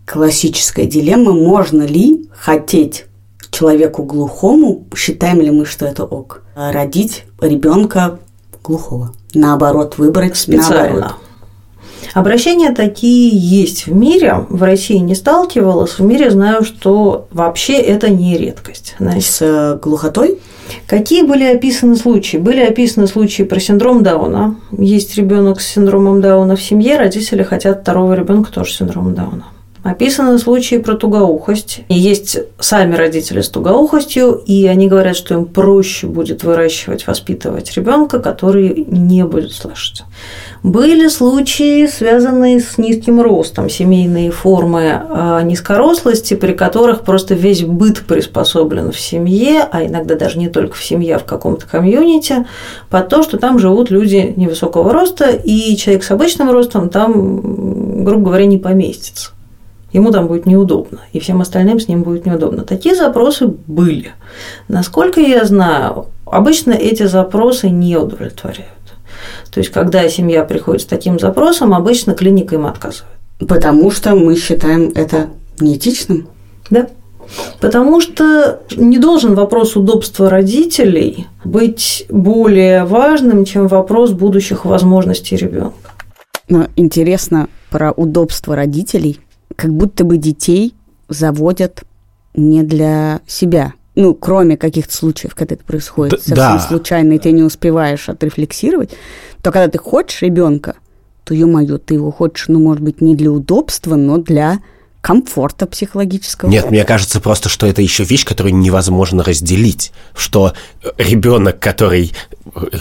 классическая дилемма, можно ли хотеть человеку глухому, считаем ли мы, что это ок, родить ребенка глухого. Наоборот, выбрать специально. Наоборот. Обращения такие есть в мире. В России не сталкивалась. В мире знаю, что вообще это не редкость. Значит, С э, глухотой? Какие были описаны случаи? Были описаны случаи про синдром Дауна. Есть ребенок с синдромом Дауна в семье, родители хотят второго ребенка тоже с синдромом Дауна. Описаны случаи про тугоухость. И есть сами родители с тугоухостью, и они говорят, что им проще будет выращивать, воспитывать ребенка, который не будет слышать. Были случаи, связанные с низким ростом, семейные формы а, низкорослости, при которых просто весь быт приспособлен в семье, а иногда даже не только в семье, а в каком-то комьюнити, под то, что там живут люди невысокого роста, и человек с обычным ростом там, грубо говоря, не поместится ему там будет неудобно, и всем остальным с ним будет неудобно. Такие запросы были. Насколько я знаю, обычно эти запросы не удовлетворяют. То есть, когда семья приходит с таким запросом, обычно клиника им отказывает. Потому что мы считаем это неэтичным? Да. Потому что не должен вопрос удобства родителей быть более важным, чем вопрос будущих возможностей ребенка. Но интересно про удобство родителей – как будто бы детей заводят не для себя. Ну, кроме каких-то случаев, когда это происходит да, совсем да. случайно, и ты не успеваешь отрефлексировать, то когда ты хочешь ребенка, то, ё-моё, ты его хочешь, ну, может быть, не для удобства, но для комфорта психологического. Нет, мне кажется просто, что это еще вещь, которую невозможно разделить. Что ребенок, который,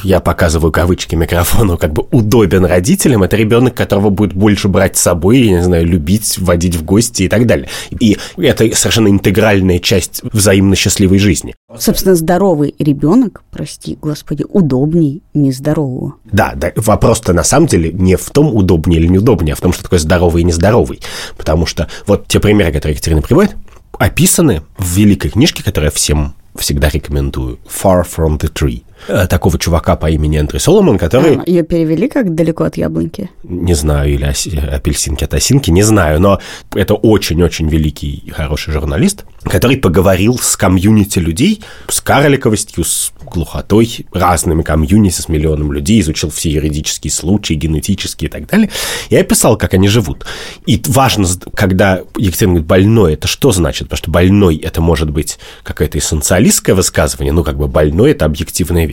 я показываю кавычки микрофону, как бы удобен родителям, это ребенок, которого будет больше брать с собой, я не знаю, любить, водить в гости и так далее. И это совершенно интегральная часть взаимно счастливой жизни. Собственно, здоровый ребенок, прости господи, удобней нездорового. Да, да, вопрос-то на самом деле не в том, удобнее или неудобнее, а в том, что такое здоровый и нездоровый. Потому что вот те примеры, которые Екатерина приводит, описаны в великой книжке, которую я всем всегда рекомендую, «Far from the Tree». Э, такого чувака по имени Эндрю Соломон, который... А, ее перевели как «Далеко от яблоньки»? Не знаю, или «Апельсинки от осинки», не знаю, но это очень-очень великий и хороший журналист, который поговорил с комьюнити людей, с карликовостью, с глухотой, разными комьюнити, с миллионом людей, изучил все юридические случаи, генетические и так далее, и описал, как они живут. И важно, когда Екатерина говорит «больной», это что значит? Потому что больной – это может быть какое-то эссенциалистское высказывание, ну, как бы больной – это объективная вещь.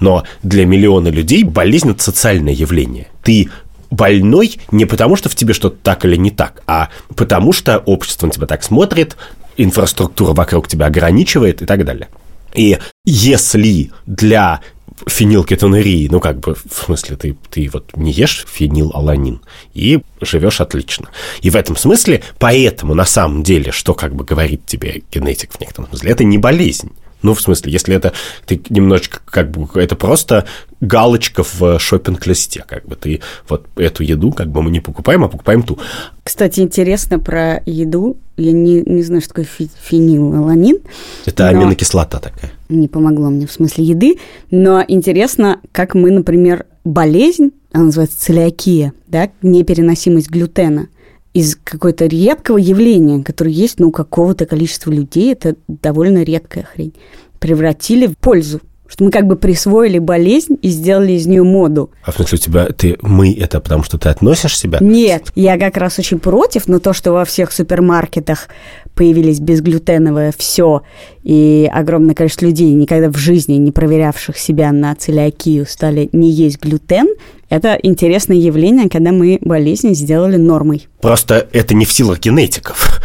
Но для миллиона людей болезнь – это социальное явление. Ты больной не потому, что в тебе что-то так или не так, а потому что общество на тебя так смотрит, инфраструктура вокруг тебя ограничивает и так далее. И если для фенилкетонурии, ну, как бы, в смысле, ты, ты вот не ешь фенилаланин и живешь отлично. И в этом смысле, поэтому, на самом деле, что как бы говорит тебе генетик в некотором смысле, это не болезнь. Ну, в смысле, если это ты немножечко как бы это просто галочка в шопинг листе как бы ты вот эту еду как бы мы не покупаем, а покупаем ту. Кстати, интересно про еду. Я не, не знаю, что такое фенилаланин. Это аминокислота такая. Не помогло мне в смысле еды, но интересно, как мы, например, болезнь, она называется целиакия, да, непереносимость глютена – из какого-то редкого явления, которое есть ну, у какого-то количества людей, это довольно редкая хрень, превратили в пользу. Что мы как бы присвоили болезнь и сделали из нее моду. А в смысле у тебя, ты, мы это потому, что ты относишь себя? Нет, я как раз очень против, но то, что во всех супермаркетах появились безглютеновое все, и огромное количество людей, никогда в жизни не проверявших себя на целиакию, стали не есть глютен, это интересное явление, когда мы болезнь сделали нормой. Просто это не в силах генетиков.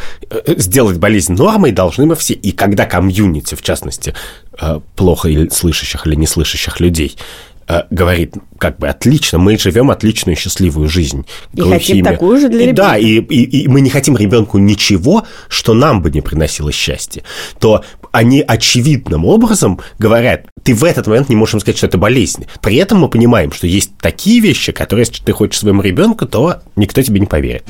Сделать болезнь нормой должны мы все. И когда комьюнити, в частности, э, плохо или слышащих или не слышащих людей, э, говорит, как бы отлично, мы живем отличную счастливую жизнь. И хотим такую же для и, ребенка. Да, и, и, и мы не хотим ребенку ничего, что нам бы не приносило счастье. То они очевидным образом говорят, ты в этот момент не можешь сказать, что это болезнь. При этом мы понимаем, что есть такие вещи, которые, если ты хочешь своему ребенку, то никто тебе не поверит.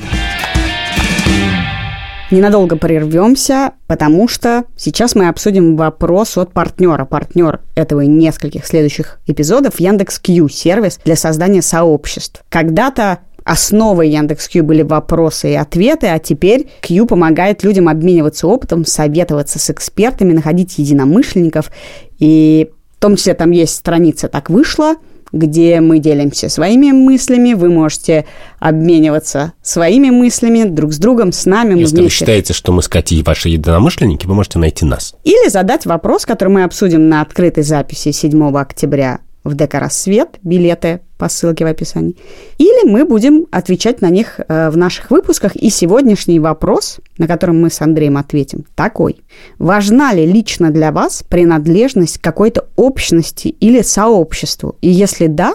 Ненадолго прервемся, потому что сейчас мы обсудим вопрос от партнера. Партнер этого и нескольких следующих эпизодов Яндекс.Кью, сервис для создания сообществ. Когда-то основой Яндекс.Кью были вопросы и ответы, а теперь Кью помогает людям обмениваться опытом, советоваться с экспертами, находить единомышленников. И в том числе там есть страница «Так вышло», где мы делимся своими мыслями, вы можете обмениваться своими мыслями друг с другом, с нами. Если вы вместе. считаете, что мы с Катей ваши единомышленники, вы можете найти нас. Или задать вопрос, который мы обсудим на открытой записи 7 октября в ДК «Рассвет», билеты по ссылке в описании. Или мы будем отвечать на них э, в наших выпусках. И сегодняшний вопрос, на котором мы с Андреем ответим, такой. Важна ли лично для вас принадлежность к какой-то общности или сообществу? И если да,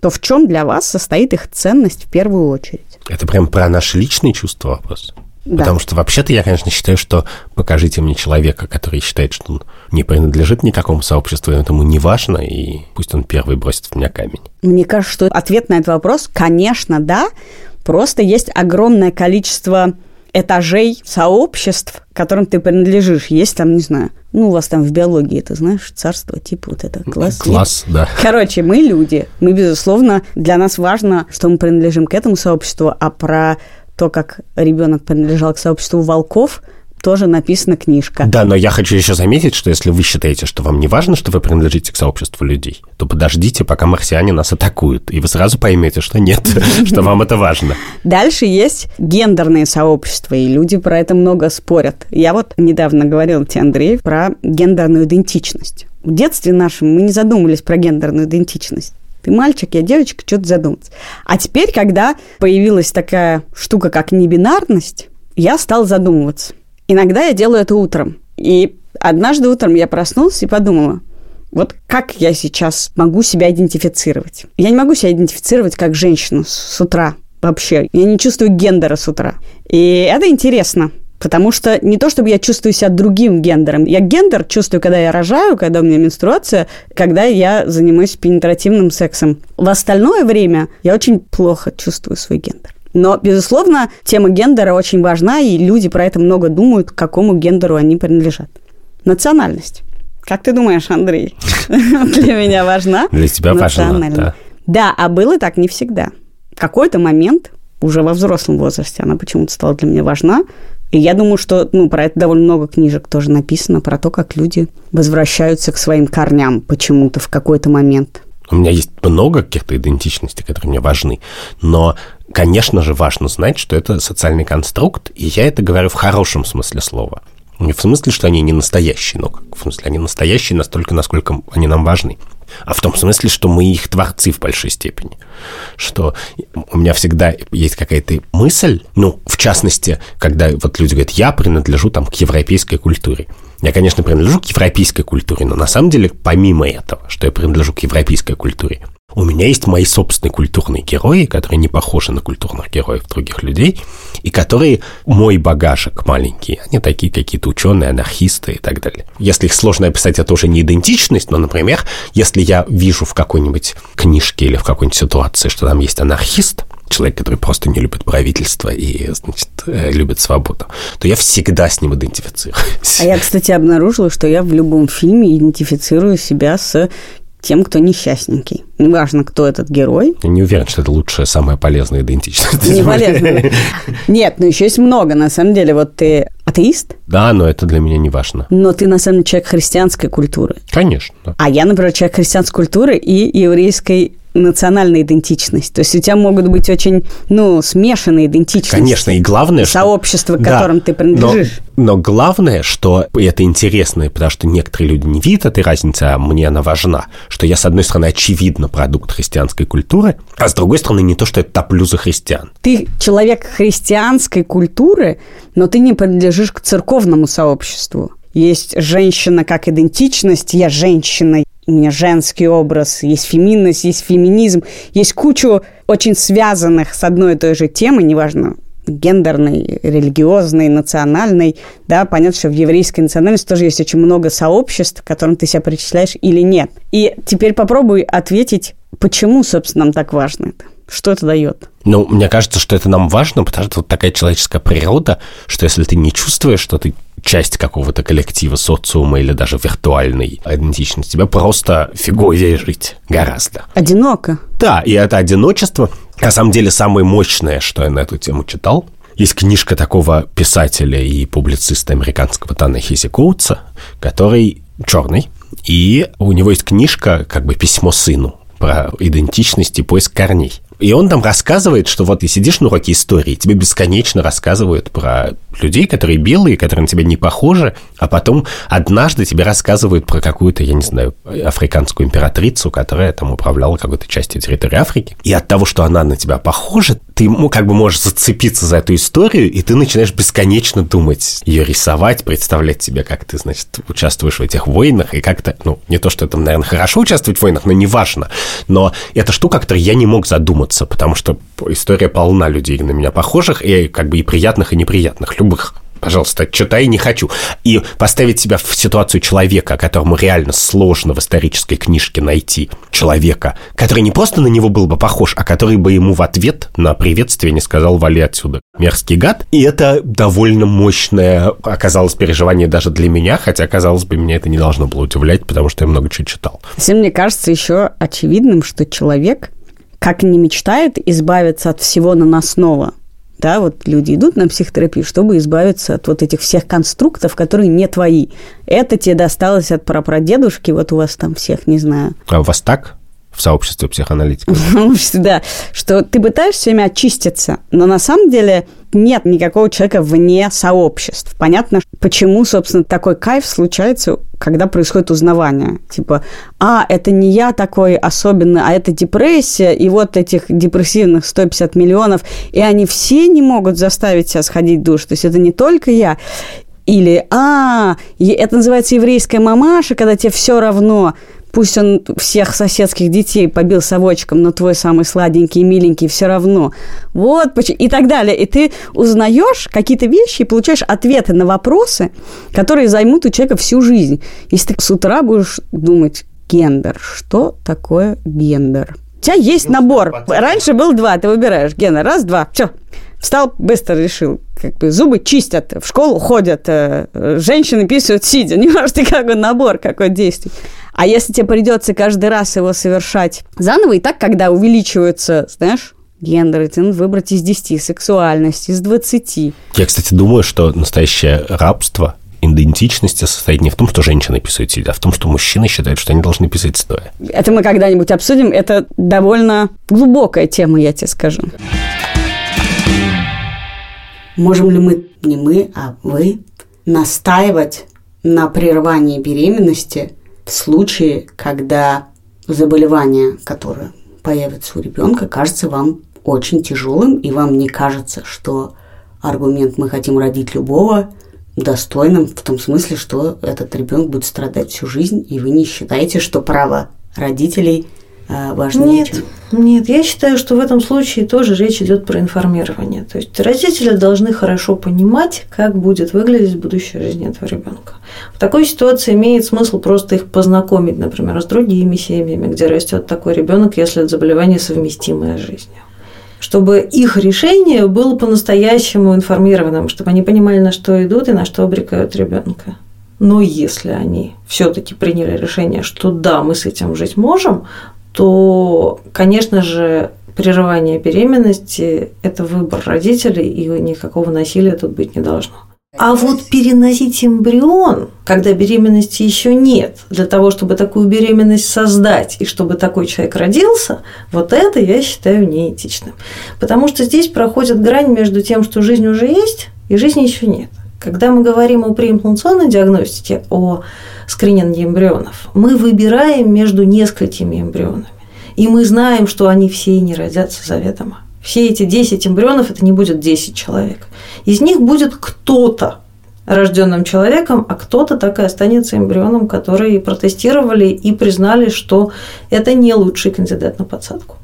то в чем для вас состоит их ценность в первую очередь? Это прям про наши личные чувства вопрос. Да. Потому что вообще-то я, конечно, считаю, что покажите мне человека, который считает, что он не принадлежит никакому сообществу, и это ему не важно, и пусть он первый бросит в меня камень. Мне кажется, что ответ на этот вопрос, конечно, да. Просто есть огромное количество этажей сообществ, которым ты принадлежишь. Есть там, не знаю, ну, у вас там в биологии, ты знаешь, царство, типа вот это, класс. Класс, да. Короче, мы люди. Мы, безусловно, для нас важно, что мы принадлежим к этому сообществу, а про то, как ребенок принадлежал к сообществу волков, тоже написана книжка. Да, но я хочу еще заметить, что если вы считаете, что вам не важно, что вы принадлежите к сообществу людей, то подождите, пока марсиане нас атакуют, и вы сразу поймете, что нет, что вам это важно. Дальше есть гендерные сообщества, и люди про это много спорят. Я вот недавно говорила тебе, Андрей, про гендерную идентичность. В детстве нашем мы не задумывались про гендерную идентичность. Ты мальчик, я девочка, что-то задуматься. А теперь, когда появилась такая штука, как небинарность, я стал задумываться. Иногда я делаю это утром. И однажды утром я проснулась и подумала, вот как я сейчас могу себя идентифицировать? Я не могу себя идентифицировать как женщину с утра вообще. Я не чувствую гендера с утра. И это интересно. Потому что не то, чтобы я чувствую себя другим гендером. Я гендер чувствую, когда я рожаю, когда у меня менструация, когда я занимаюсь пенетративным сексом. В остальное время я очень плохо чувствую свой гендер. Но, безусловно, тема гендера очень важна, и люди про это много думают, к какому гендеру они принадлежат. Национальность. Как ты думаешь, Андрей? Для меня важна Для тебя важна, да. Да, а было так не всегда. В какой-то момент, уже во взрослом возрасте, она почему-то стала для меня важна. И я думаю, что ну, про это довольно много книжек тоже написано, про то, как люди возвращаются к своим корням почему-то в какой-то момент. У меня есть много каких-то идентичностей, которые мне важны, но, конечно же, важно знать, что это социальный конструкт, и я это говорю в хорошем смысле слова. Не в смысле, что они не настоящие, но в смысле, они настоящие настолько, насколько они нам важны. А в том смысле, что мы их творцы в большой степени. Что у меня всегда есть какая-то мысль, ну, в частности, когда вот люди говорят, я принадлежу там к европейской культуре. Я, конечно, принадлежу к европейской культуре, но на самом деле, помимо этого, что я принадлежу к европейской культуре, у меня есть мои собственные культурные герои, которые не похожи на культурных героев других людей, и которые мой багажик маленький. Они такие какие-то ученые, анархисты и так далее. Если их сложно описать, это уже не идентичность, но, например, если я вижу в какой-нибудь книжке или в какой-нибудь ситуации, что там есть анархист, человек, который просто не любит правительство и, значит, э, любит свободу, то я всегда с ним идентифицируюсь. А я, кстати, обнаружила, что я в любом фильме идентифицирую себя с тем, кто несчастненький. Неважно, кто этот герой. Я не уверен, что это лучшая, самая полезная идентичность. Не полезная. Нет, но еще есть много. На самом деле, вот ты атеист, Да, но это для меня не важно. но ты на самом деле человек христианской культуры. Конечно. А я, например, человек христианской культуры и еврейской национальной идентичности. То есть у тебя могут быть очень, ну, смешанные идентичности. Конечно, и главное, что... Сообщество, к Да, которым ты принадлежишь. Но, но главное, что и это интересно, потому что некоторые люди не видят этой разницы, а мне она важна, что я, с одной стороны, очевидно продукт христианской культуры, а с другой стороны, не то, что я топлю за христиан. Ты человек христианской культуры, но ты не принадлежишь к церковному сообществу. Есть женщина как идентичность, я женщина, у меня женский образ, есть феминность, есть феминизм, есть кучу очень связанных с одной и той же темой, неважно, гендерной, религиозной, национальной, да, понятно, что в еврейской национальности тоже есть очень много сообществ, к которым ты себя причисляешь или нет. И теперь попробуй ответить, почему, собственно, нам так важно это? Что это дает? Ну, мне кажется, что это нам важно, потому что вот такая человеческая природа, что если ты не чувствуешь, что ты часть какого-то коллектива, социума или даже виртуальной идентичности, тебе просто фиговее жить гораздо. Одиноко. Да, и это одиночество, на самом деле, самое мощное, что я на эту тему читал. Есть книжка такого писателя и публициста американского Тана Хизи Коутса, который черный, и у него есть книжка, как бы письмо сыну про идентичность и поиск корней. И он там рассказывает, что вот ты сидишь на уроке истории, тебе бесконечно рассказывают про людей, которые белые, которые на тебя не похожи, а потом однажды тебе рассказывают про какую-то, я не знаю, африканскую императрицу, которая там управляла какой-то частью территории Африки. И от того, что она на тебя похожа, ты ну, как бы можешь зацепиться за эту историю, и ты начинаешь бесконечно думать, ее рисовать, представлять себе, как ты, значит, участвуешь в этих войнах, и как-то, ну, не то, что это, наверное, хорошо участвовать в войнах, но неважно. Но это штука, о которой я не мог задуматься, потому что история полна людей на меня похожих, и как бы и приятных, и неприятных, любых. Пожалуйста, читай, не хочу. И поставить себя в ситуацию человека, которому реально сложно в исторической книжке найти человека, который не просто на него был бы похож, а который бы ему в ответ на приветствие не сказал «вали отсюда». Мерзкий гад. И это довольно мощное оказалось переживание даже для меня, хотя, казалось бы, меня это не должно было удивлять, потому что я много чего читал. Всем мне кажется еще очевидным, что человек, как не мечтает избавиться от всего наносного, да, вот люди идут на психотерапию, чтобы избавиться от вот этих всех конструктов, которые не твои. Это тебе досталось от прапрадедушки, вот у вас там всех, не знаю, А у вас так? В сообществе психоаналитиков? Ну, да, что ты пытаешься время очиститься, но на самом деле нет никакого человека вне сообществ. Понятно, почему, собственно, такой кайф случается, когда происходит узнавание. Типа, а, это не я такой особенный, а это депрессия, и вот этих депрессивных 150 миллионов, и они все не могут заставить себя сходить в душ. То есть это не только я. Или, а, это называется еврейская мамаша, когда тебе все равно, пусть он всех соседских детей побил совочком, но твой самый сладенький и миленький все равно. Вот почему. И так далее. И ты узнаешь какие-то вещи и получаешь ответы на вопросы, которые займут у человека всю жизнь. Если ты с утра будешь думать, гендер, что такое гендер? У тебя есть набор. Раньше был два, ты выбираешь гендер. Раз, два, все. Встал, быстро решил. Как бы зубы чистят, в школу ходят, э, женщины писают сидя. Не ты какой набор, какой действий. А если тебе придется каждый раз его совершать заново, и так, когда увеличиваются, знаешь, гендеры, тебе надо выбрать из 10, сексуальность из 20. Я, кстати, думаю, что настоящее рабство идентичности состоит не в том, что женщины писают сидя, а в том, что мужчины считают, что они должны писать стоя. Это мы когда-нибудь обсудим. Это довольно глубокая тема, я тебе скажу. Можем ли мы, не мы, а вы, настаивать на прерывании беременности в случае, когда заболевание, которое появится у ребенка, кажется вам очень тяжелым, и вам не кажется, что аргумент «мы хотим родить любого» достойным в том смысле, что этот ребенок будет страдать всю жизнь, и вы не считаете, что право родителей э, важнее, Нет, чем... нет, я считаю, что в этом случае тоже речь идет про информирование. То есть родители должны хорошо понимать, как будет выглядеть будущая жизнь этого ребенка. В такой ситуации имеет смысл просто их познакомить, например, с другими семьями, где растет такой ребенок, если это заболевание совместимое с жизнью. Чтобы их решение было по-настоящему информированным, чтобы они понимали, на что идут и на что обрекают ребенка. Но если они все-таки приняли решение, что да, мы с этим жить можем, то, конечно же, прерывание беременности – это выбор родителей, и никакого насилия тут быть не должно. А вот переносить эмбрион, когда беременности еще нет, для того, чтобы такую беременность создать и чтобы такой человек родился, вот это я считаю неэтичным. Потому что здесь проходит грань между тем, что жизнь уже есть и жизни еще нет. Когда мы говорим о преимплантационной диагностике, о скрининге эмбрионов, мы выбираем между несколькими эмбрионами. И мы знаем, что они все не родятся заведомо. Все эти 10 эмбрионов – это не будет 10 человек. Из них будет кто-то рожденным человеком, а кто-то так и останется эмбрионом, который протестировали и признали, что это не лучший кандидат на подсадку.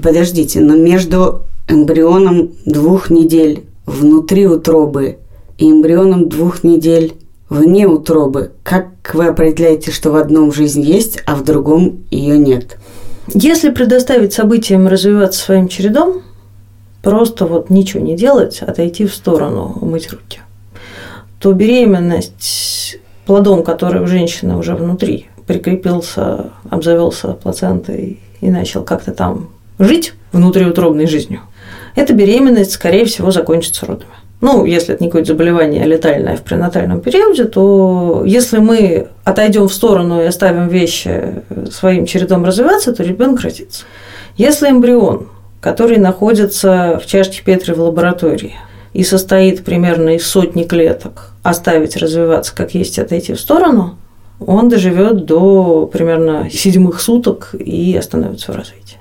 Подождите, но между эмбрионом двух недель внутри утробы и эмбрионом двух недель вне утробы, как вы определяете, что в одном жизнь есть, а в другом ее нет? Если предоставить событиям развиваться своим чередом, просто вот ничего не делать, отойти в сторону, умыть руки, то беременность плодом, который у женщины уже внутри прикрепился, обзавелся плацентой и начал как-то там жить внутриутробной жизнью, эта беременность, скорее всего, закончится родами. Ну, если это не какое-то заболевание летальное в пренатальном периоде, то если мы отойдем в сторону и оставим вещи своим чередом развиваться, то ребенок родится. Если эмбрион, который находится в чашке Петри в лаборатории и состоит примерно из сотни клеток, оставить развиваться как есть, отойти в сторону, он доживет до примерно седьмых суток и остановится в развитии.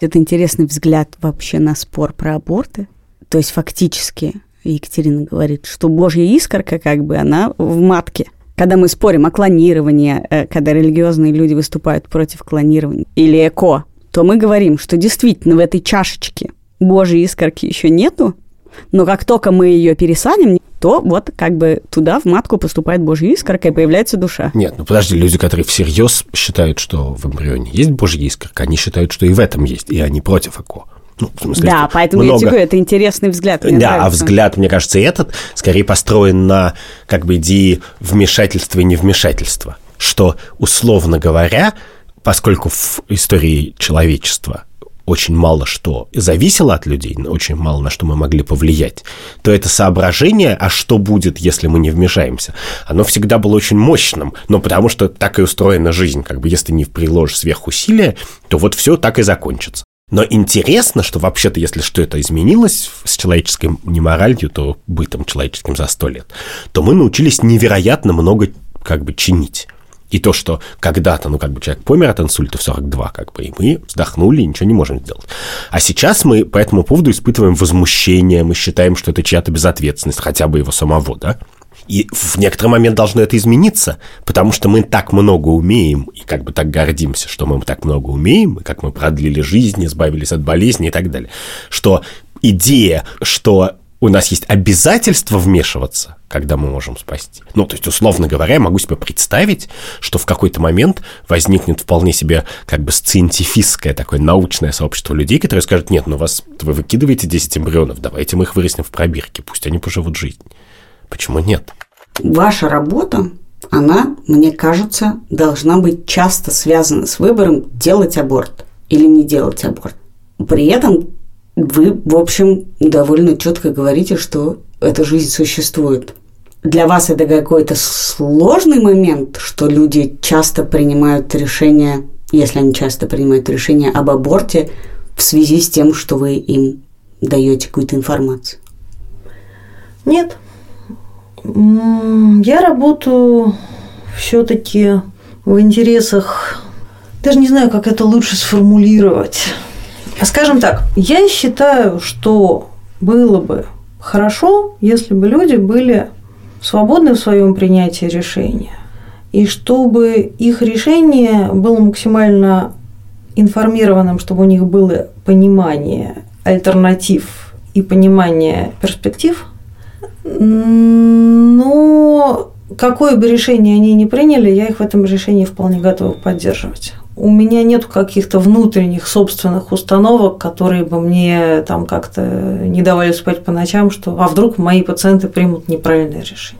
Это интересный взгляд вообще на спор про аборты. То есть фактически Екатерина говорит, что Божья искорка, как бы, она в матке. Когда мы спорим о клонировании, э, когда религиозные люди выступают против клонирования или эко, то мы говорим, что действительно в этой чашечке Божьей искорки еще нету, но как только мы ее пересадим, то вот как бы туда в матку поступает Божья искорка и появляется душа. Нет, ну подожди, люди, которые всерьез считают, что в эмбрионе есть Божья искорка, они считают, что и в этом есть, и они против ЭКО. Ну, в смысле, да, поэтому много... я говорю, это интересный взгляд. Да, а нравится. а взгляд, мне кажется, этот скорее построен на как бы идее вмешательства и невмешательства. Что, условно говоря, поскольку в истории человечества очень мало что зависело от людей, очень мало на что мы могли повлиять, то это соображение, а что будет, если мы не вмешаемся, оно всегда было очень мощным, но потому что так и устроена жизнь, как бы если не приложишь сверхусилия, то вот все так и закончится. Но интересно, что вообще-то, если что это изменилось с человеческой неморалью, то бытом человеческим за сто лет, то мы научились невероятно много как бы чинить. И то, что когда-то, ну, как бы человек помер от инсульта в 42, как бы, и мы вздохнули, и ничего не можем сделать. А сейчас мы по этому поводу испытываем возмущение, мы считаем, что это чья-то безответственность, хотя бы его самого, да? И в некоторый момент должно это измениться, потому что мы так много умеем, и как бы так гордимся, что мы так много умеем, и как мы продлили жизнь, избавились от болезни и так далее, что идея, что у нас есть обязательство вмешиваться, когда мы можем спасти. Ну, то есть, условно говоря, я могу себе представить, что в какой-то момент возникнет вполне себе как бы сциентифистское такое научное сообщество людей, которые скажут, нет, ну вас, вы выкидываете 10 эмбрионов, давайте мы их вырастим в пробирке, пусть они поживут жизнь. Почему нет? Ваша работа, она, мне кажется, должна быть часто связана с выбором делать аборт или не делать аборт. При этом вы, в общем, довольно четко говорите, что эта жизнь существует. Для вас это какой-то сложный момент, что люди часто принимают решение, если они часто принимают решение об аборте в связи с тем, что вы им даете какую-то информацию? Нет, я работаю все-таки в интересах, даже не знаю, как это лучше сформулировать. Скажем так, я считаю, что было бы хорошо, если бы люди были свободны в своем принятии решения, и чтобы их решение было максимально информированным, чтобы у них было понимание альтернатив и понимание перспектив – но какое бы решение они ни приняли, я их в этом решении вполне готова поддерживать. У меня нет каких-то внутренних собственных установок, которые бы мне там как-то не давали спать по ночам, что а вдруг мои пациенты примут неправильное решение.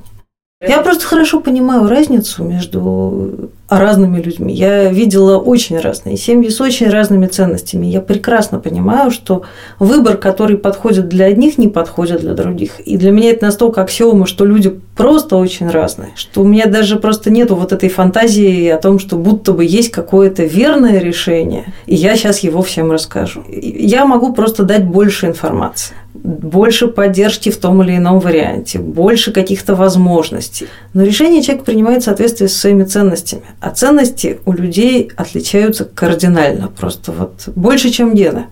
Я просто хорошо понимаю разницу между разными людьми. Я видела очень разные семьи с очень разными ценностями. Я прекрасно понимаю, что выбор, который подходит для одних, не подходит для других. И для меня это настолько аксиома, что люди просто очень разные, что у меня даже просто нету вот этой фантазии о том, что будто бы есть какое-то верное решение, и я сейчас его всем расскажу. Я могу просто дать больше информации больше поддержки в том или ином варианте, больше каких-то возможностей. Но решение человек принимает в соответствии с своими ценностями. А ценности у людей отличаются кардинально, просто вот больше, чем гены.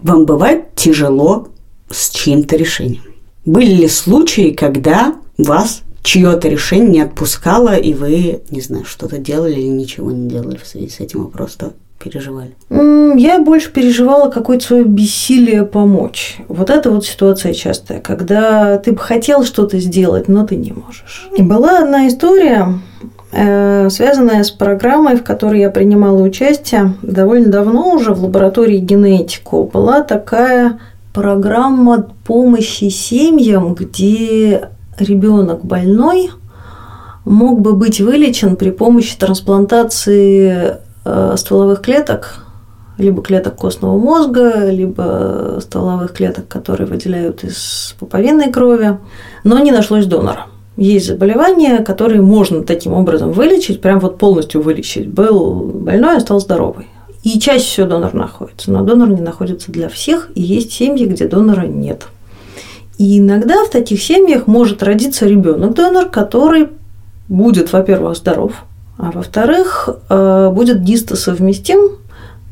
Вам бывает тяжело с чьим-то решением? Были ли случаи, когда вас чье-то решение не отпускало, и вы, не знаю, что-то делали или ничего не делали в связи с этим, просто переживали? Я больше переживала какое-то свое бессилие помочь. Вот это вот ситуация частая, когда ты бы хотел что-то сделать, но ты не можешь. И была одна история, э, связанная с программой, в которой я принимала участие довольно давно уже в лаборатории генетику. Была такая программа помощи семьям, где ребенок больной мог бы быть вылечен при помощи трансплантации стволовых клеток, либо клеток костного мозга, либо стволовых клеток, которые выделяют из пуповинной крови, но не нашлось донора. Есть заболевания, которые можно таким образом вылечить, прям вот полностью вылечить. Был больной, а стал здоровый. И чаще всего донор находится, но донор не находится для всех, и есть семьи, где донора нет. И иногда в таких семьях может родиться ребенок донор, который будет, во-первых, здоров, а во-вторых, э, будет гистосовместим,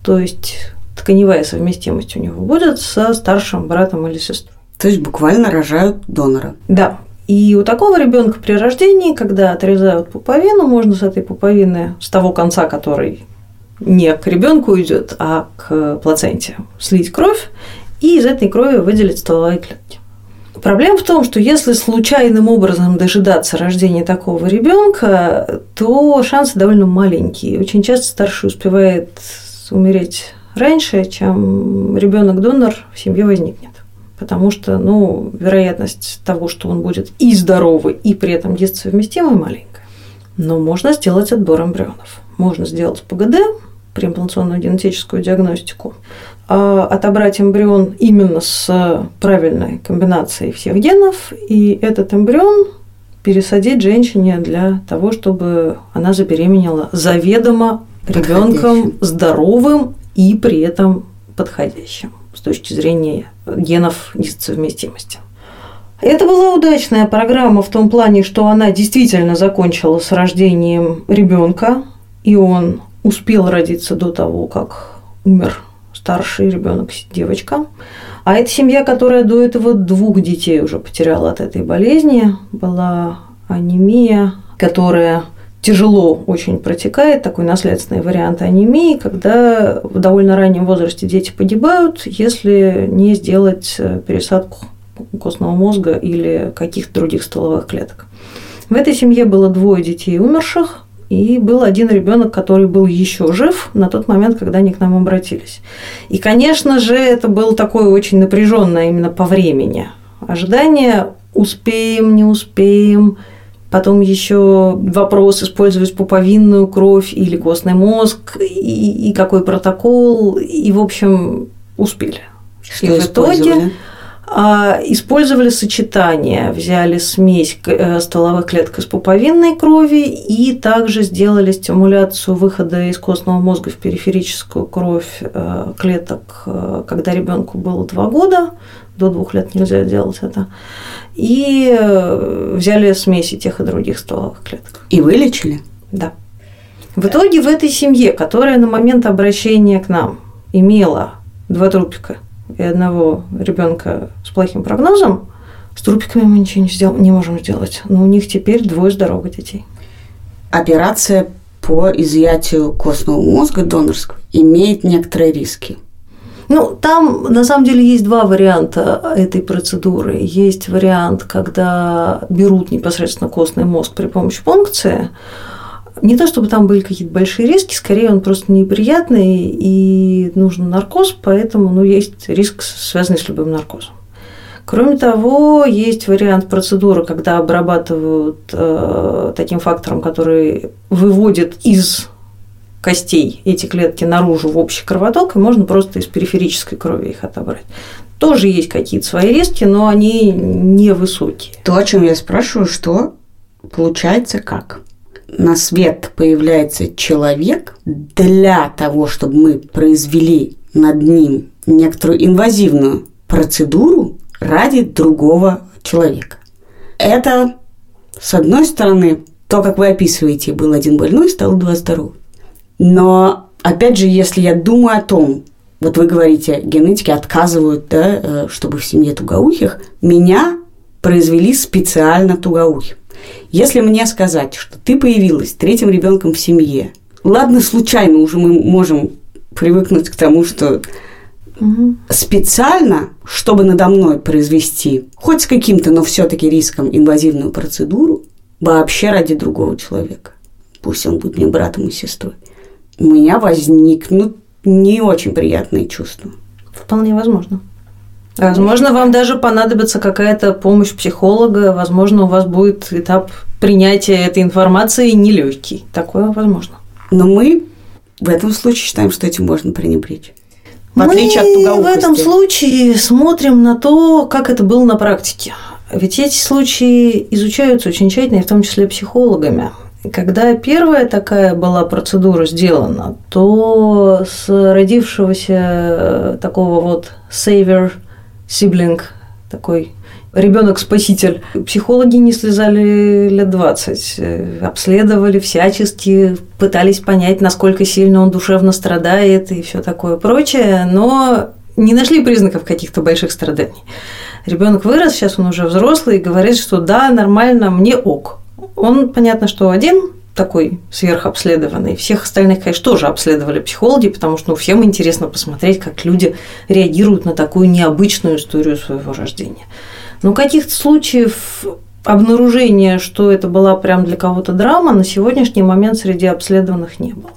то есть тканевая совместимость у него будет со старшим братом или сестрой. То есть буквально рожают донора. Да. И у такого ребенка при рождении, когда отрезают пуповину, можно с этой пуповины, с того конца, который не к ребенку идет, а к плаценте, слить кровь и из этой крови выделить стволовые клетки. Проблема в том, что если случайным образом дожидаться рождения такого ребенка, то шансы довольно маленькие. Очень часто старший успевает умереть раньше, чем ребенок донор в семье возникнет. Потому что ну, вероятность того, что он будет и здоровый, и при этом дистсовместимый, маленькая. Но можно сделать отбор эмбрионов. Можно сделать ПГД, преимплантационную генетическую диагностику, отобрать эмбрион именно с правильной комбинацией всех генов, и этот эмбрион пересадить женщине для того, чтобы она забеременела заведомо ребенком здоровым и при этом подходящим с точки зрения генов несовместимости. Это была удачная программа в том плане, что она действительно закончила с рождением ребенка, и он успел родиться до того, как умер старший ребенок, девочка. А это семья, которая до этого двух детей уже потеряла от этой болезни, была анемия, которая тяжело очень протекает, такой наследственный вариант анемии, когда в довольно раннем возрасте дети погибают, если не сделать э, пересадку костного мозга или каких-то других стволовых клеток. В этой семье было двое детей умерших, и был один ребенок, который был еще жив на тот момент, когда они к нам обратились. И, конечно же, это было такое очень напряженное именно по времени. Ожидание успеем, не успеем, потом еще вопрос использовать пуповинную кровь или костный мозг, и, и какой протокол, и, в общем, успели. Что и в итоге использовали сочетание, взяли смесь э, стволовых клеток из пуповинной крови и также сделали стимуляцию выхода из костного мозга в периферическую кровь э, клеток, э, когда ребенку было два года, до двух лет нельзя делать это, и взяли смеси тех и других стволовых клеток. И вылечили? Да. В итоге в этой семье, которая на момент обращения к нам имела два трупика – и одного ребенка с плохим прогнозом, с трупиками мы ничего не, сдел- не можем сделать. Но у них теперь двое здоровых детей. Операция по изъятию костного мозга донорского имеет некоторые риски. Ну, там на самом деле есть два варианта этой процедуры. Есть вариант, когда берут непосредственно костный мозг при помощи пункции, не то чтобы там были какие-то большие риски, скорее он просто неприятный и нужен наркоз, поэтому ну, есть риск, связанный с любым наркозом. Кроме того, есть вариант процедуры, когда обрабатывают э, таким фактором, который выводит из костей эти клетки наружу в общий кровоток, и можно просто из периферической крови их отобрать. Тоже есть какие-то свои риски, но они невысокие. То, о чем я спрашиваю, что получается как? На свет появляется человек для того, чтобы мы произвели над ним некоторую инвазивную процедуру, ради другого человека. Это, с одной стороны, то, как вы описываете, был один больной, стал два здоровых. Но, опять же, если я думаю о том, вот вы говорите, генетики отказывают, да, э, чтобы в семье тугоухих, меня произвели специально тугоухим. Если мне сказать, что ты появилась третьим ребенком в семье, ладно, случайно уже мы можем привыкнуть к тому, что угу. специально, чтобы надо мной произвести хоть с каким-то, но все-таки риском инвазивную процедуру, вообще ради другого человека. Пусть он будет мне братом и сестрой. У меня возникнут не очень приятные чувства. Вполне возможно. Возможно, вам даже понадобится какая-то помощь психолога, возможно, у вас будет этап принятия этой информации нелегкий. Такое возможно. Но мы в этом случае считаем, что этим можно пренебречь в отличие Мы от тугоухости. в этом случае смотрим на то, как это было на практике. Ведь эти случаи изучаются очень тщательно, и в том числе психологами. Когда первая такая была процедура сделана, то с родившегося э, такого вот savior sibling, такой ребенок-спаситель. Психологи не слезали лет 20, э, обследовали всячески, пытались понять, насколько сильно он душевно страдает и все такое прочее, но не нашли признаков каких-то больших страданий. Ребенок вырос, сейчас он уже взрослый и говорит, что да, нормально, мне ок. Он, понятно, что один такой сверхобследованный. Всех остальных, конечно, тоже обследовали психологи, потому что ну, всем интересно посмотреть, как люди реагируют на такую необычную историю своего рождения. Но каких-то случаев обнаружения, что это была прям для кого-то драма, на сегодняшний момент среди обследованных не было.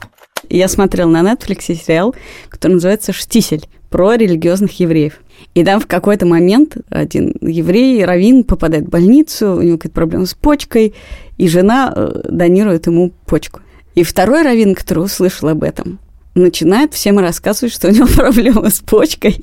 Я смотрел на Netflix сериал, который называется «Штисель» про религиозных евреев. И там в какой-то момент один еврей, равин, попадает в больницу, у него какая-то проблема с почкой, и жена э, донирует ему почку. И второй равин, который услышал об этом, начинает всем рассказывать, что у него проблема с почкой,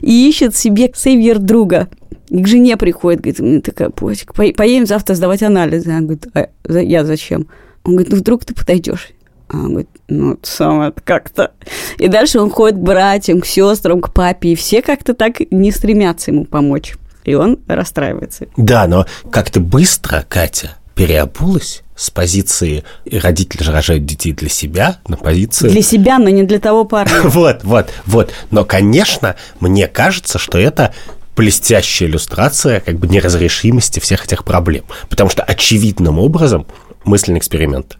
и ищет себе сейвер друга – к жене приходит, говорит, мне такая, почка, поедем завтра сдавать анализы. Она говорит, а я зачем? Он говорит, ну вдруг ты подойдешь. А он говорит, ну, самое как-то. И дальше он ходит к братьям, к сестрам, к папе, и все как-то так не стремятся ему помочь. И он расстраивается. Да, но как-то быстро Катя переобулась с позиции родители же рожают детей для себя на позицию... Для себя, но не для того парня. вот, вот, вот. Но, конечно, мне кажется, что это блестящая иллюстрация как бы неразрешимости всех этих проблем. Потому что очевидным образом мысленный эксперимент.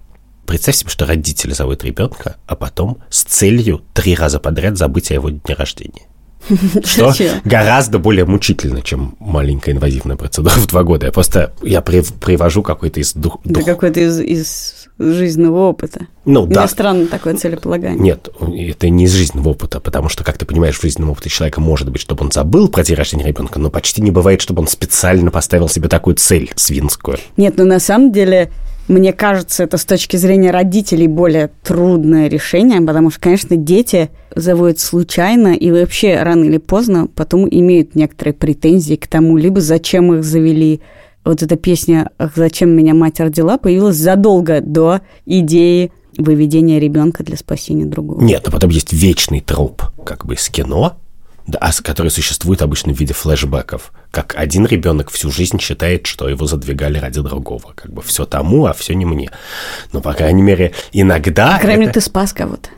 Представь себе, что родители зовут ребенка, а потом с целью три раза подряд забыть о его дне рождения. Что гораздо более мучительно, чем маленькая инвазивная процедура в два года. Я просто я привожу какой-то из дух... Да какой-то из, из жизненного опыта. Ну, Мне да. странно такое целеполагание. Нет, это не из жизненного опыта, потому что, как ты понимаешь, в жизненном опыте человека может быть, чтобы он забыл про день рождения ребенка, но почти не бывает, чтобы он специально поставил себе такую цель свинскую. Нет, ну на самом деле мне кажется, это с точки зрения родителей более трудное решение, потому что, конечно, дети заводят случайно и вообще рано или поздно потом имеют некоторые претензии к тому, либо зачем их завели. Вот эта песня «Ах, зачем меня мать родила» появилась задолго до идеи выведения ребенка для спасения другого. Нет, а потом есть вечный троп как бы из кино, да, а который существует обычно в виде флешбеков. Как один ребенок всю жизнь считает, что его задвигали ради другого. Как бы все тому, а все не мне. Но, по крайней мере, иногда... По крайней мере, это... ты спас кого-то.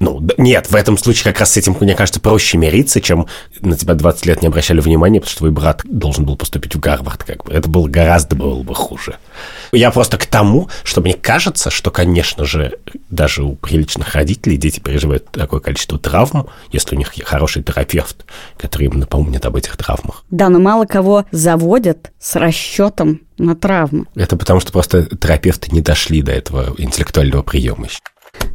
Ну, нет, в этом случае как раз с этим, мне кажется, проще мириться, чем на тебя 20 лет не обращали внимания, потому что твой брат должен был поступить в Гарвард. Как бы. Это было гораздо было бы хуже. Я просто к тому, что мне кажется, что, конечно же, даже у приличных родителей дети переживают такое количество травм, если у них хороший терапевт, который им напомнит об этих травмах. Да, но мало кого заводят с расчетом на травмы. Это потому, что просто терапевты не дошли до этого интеллектуального приема.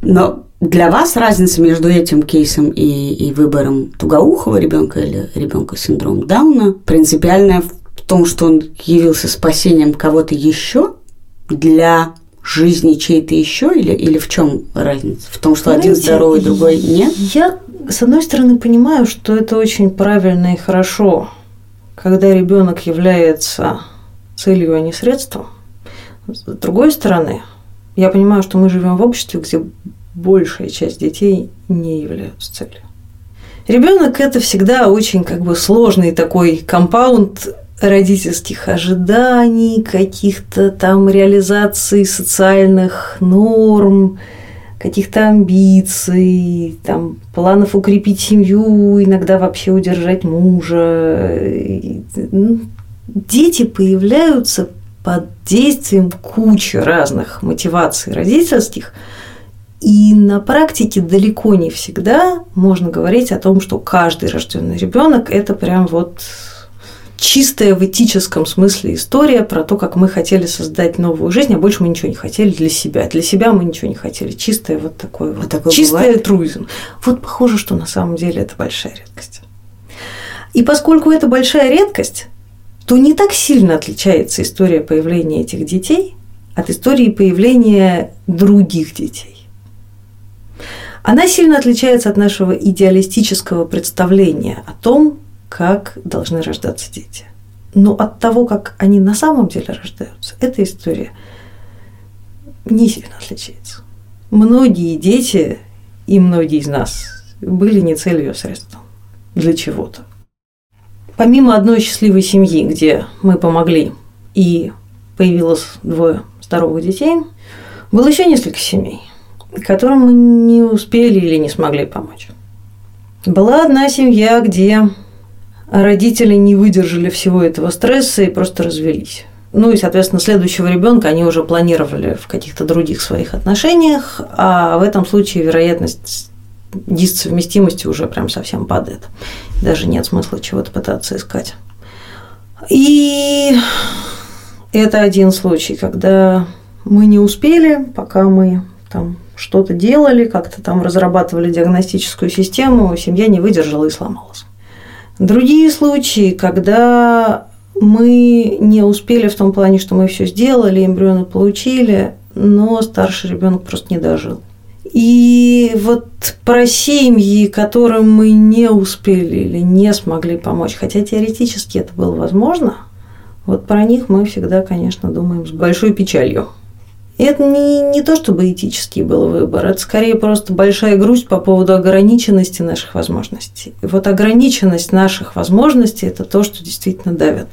Но для вас разница между этим кейсом и, и выбором тугоухого ребенка или ребенка с синдромом Дауна принципиальная в том, что он явился спасением кого-то еще для жизни чьей-то еще или, или в чем разница? В том, что Знаете, один здоровый, другой нет? Я, с одной стороны, понимаю, что это очень правильно и хорошо, когда ребенок является целью, а не средством. С другой стороны, я понимаю, что мы живем в обществе, где большая часть детей не являются целью. Ребенок это всегда очень как бы сложный такой компаунд родительских ожиданий, каких-то там реализаций социальных норм, каких-то амбиций, там, планов укрепить семью, иногда вообще удержать мужа. Дети появляются под действием кучи разных мотиваций родительских, и на практике далеко не всегда можно говорить о том, что каждый рожденный ребенок это прям вот чистая в этическом смысле история про то, как мы хотели создать новую жизнь, а больше мы ничего не хотели для себя. Для себя мы ничего не хотели. Чистая вот такой вот. А такое чистый альтруизм. Вот похоже, что на самом деле это большая редкость. И поскольку это большая редкость, то не так сильно отличается история появления этих детей от истории появления других детей. Она сильно отличается от нашего идеалистического представления о том, как должны рождаться дети. Но от того, как они на самом деле рождаются, эта история не сильно отличается. Многие дети и многие из нас были не целью, а средством для чего-то. Помимо одной счастливой семьи, где мы помогли и появилось двое здоровых детей, было еще несколько семей, которым мы не успели или не смогли помочь. Была одна семья, где родители не выдержали всего этого стресса и просто развелись. Ну и, соответственно, следующего ребенка они уже планировали в каких-то других своих отношениях, а в этом случае вероятность дисовместимости уже прям совсем падает. Даже нет смысла чего-то пытаться искать. И это один случай, когда мы не успели, пока мы там что-то делали, как-то там разрабатывали диагностическую систему, семья не выдержала и сломалась. Другие случаи, когда мы не успели в том плане, что мы все сделали, эмбрионы получили, но старший ребенок просто не дожил. И вот про семьи, которым мы не успели или не смогли помочь, хотя теоретически это было возможно, вот про них мы всегда, конечно, думаем с большой печалью. Это не, не то, чтобы этический был выбор, это скорее просто большая грусть по поводу ограниченности наших возможностей. И вот ограниченность наших возможностей – это то, что действительно давит.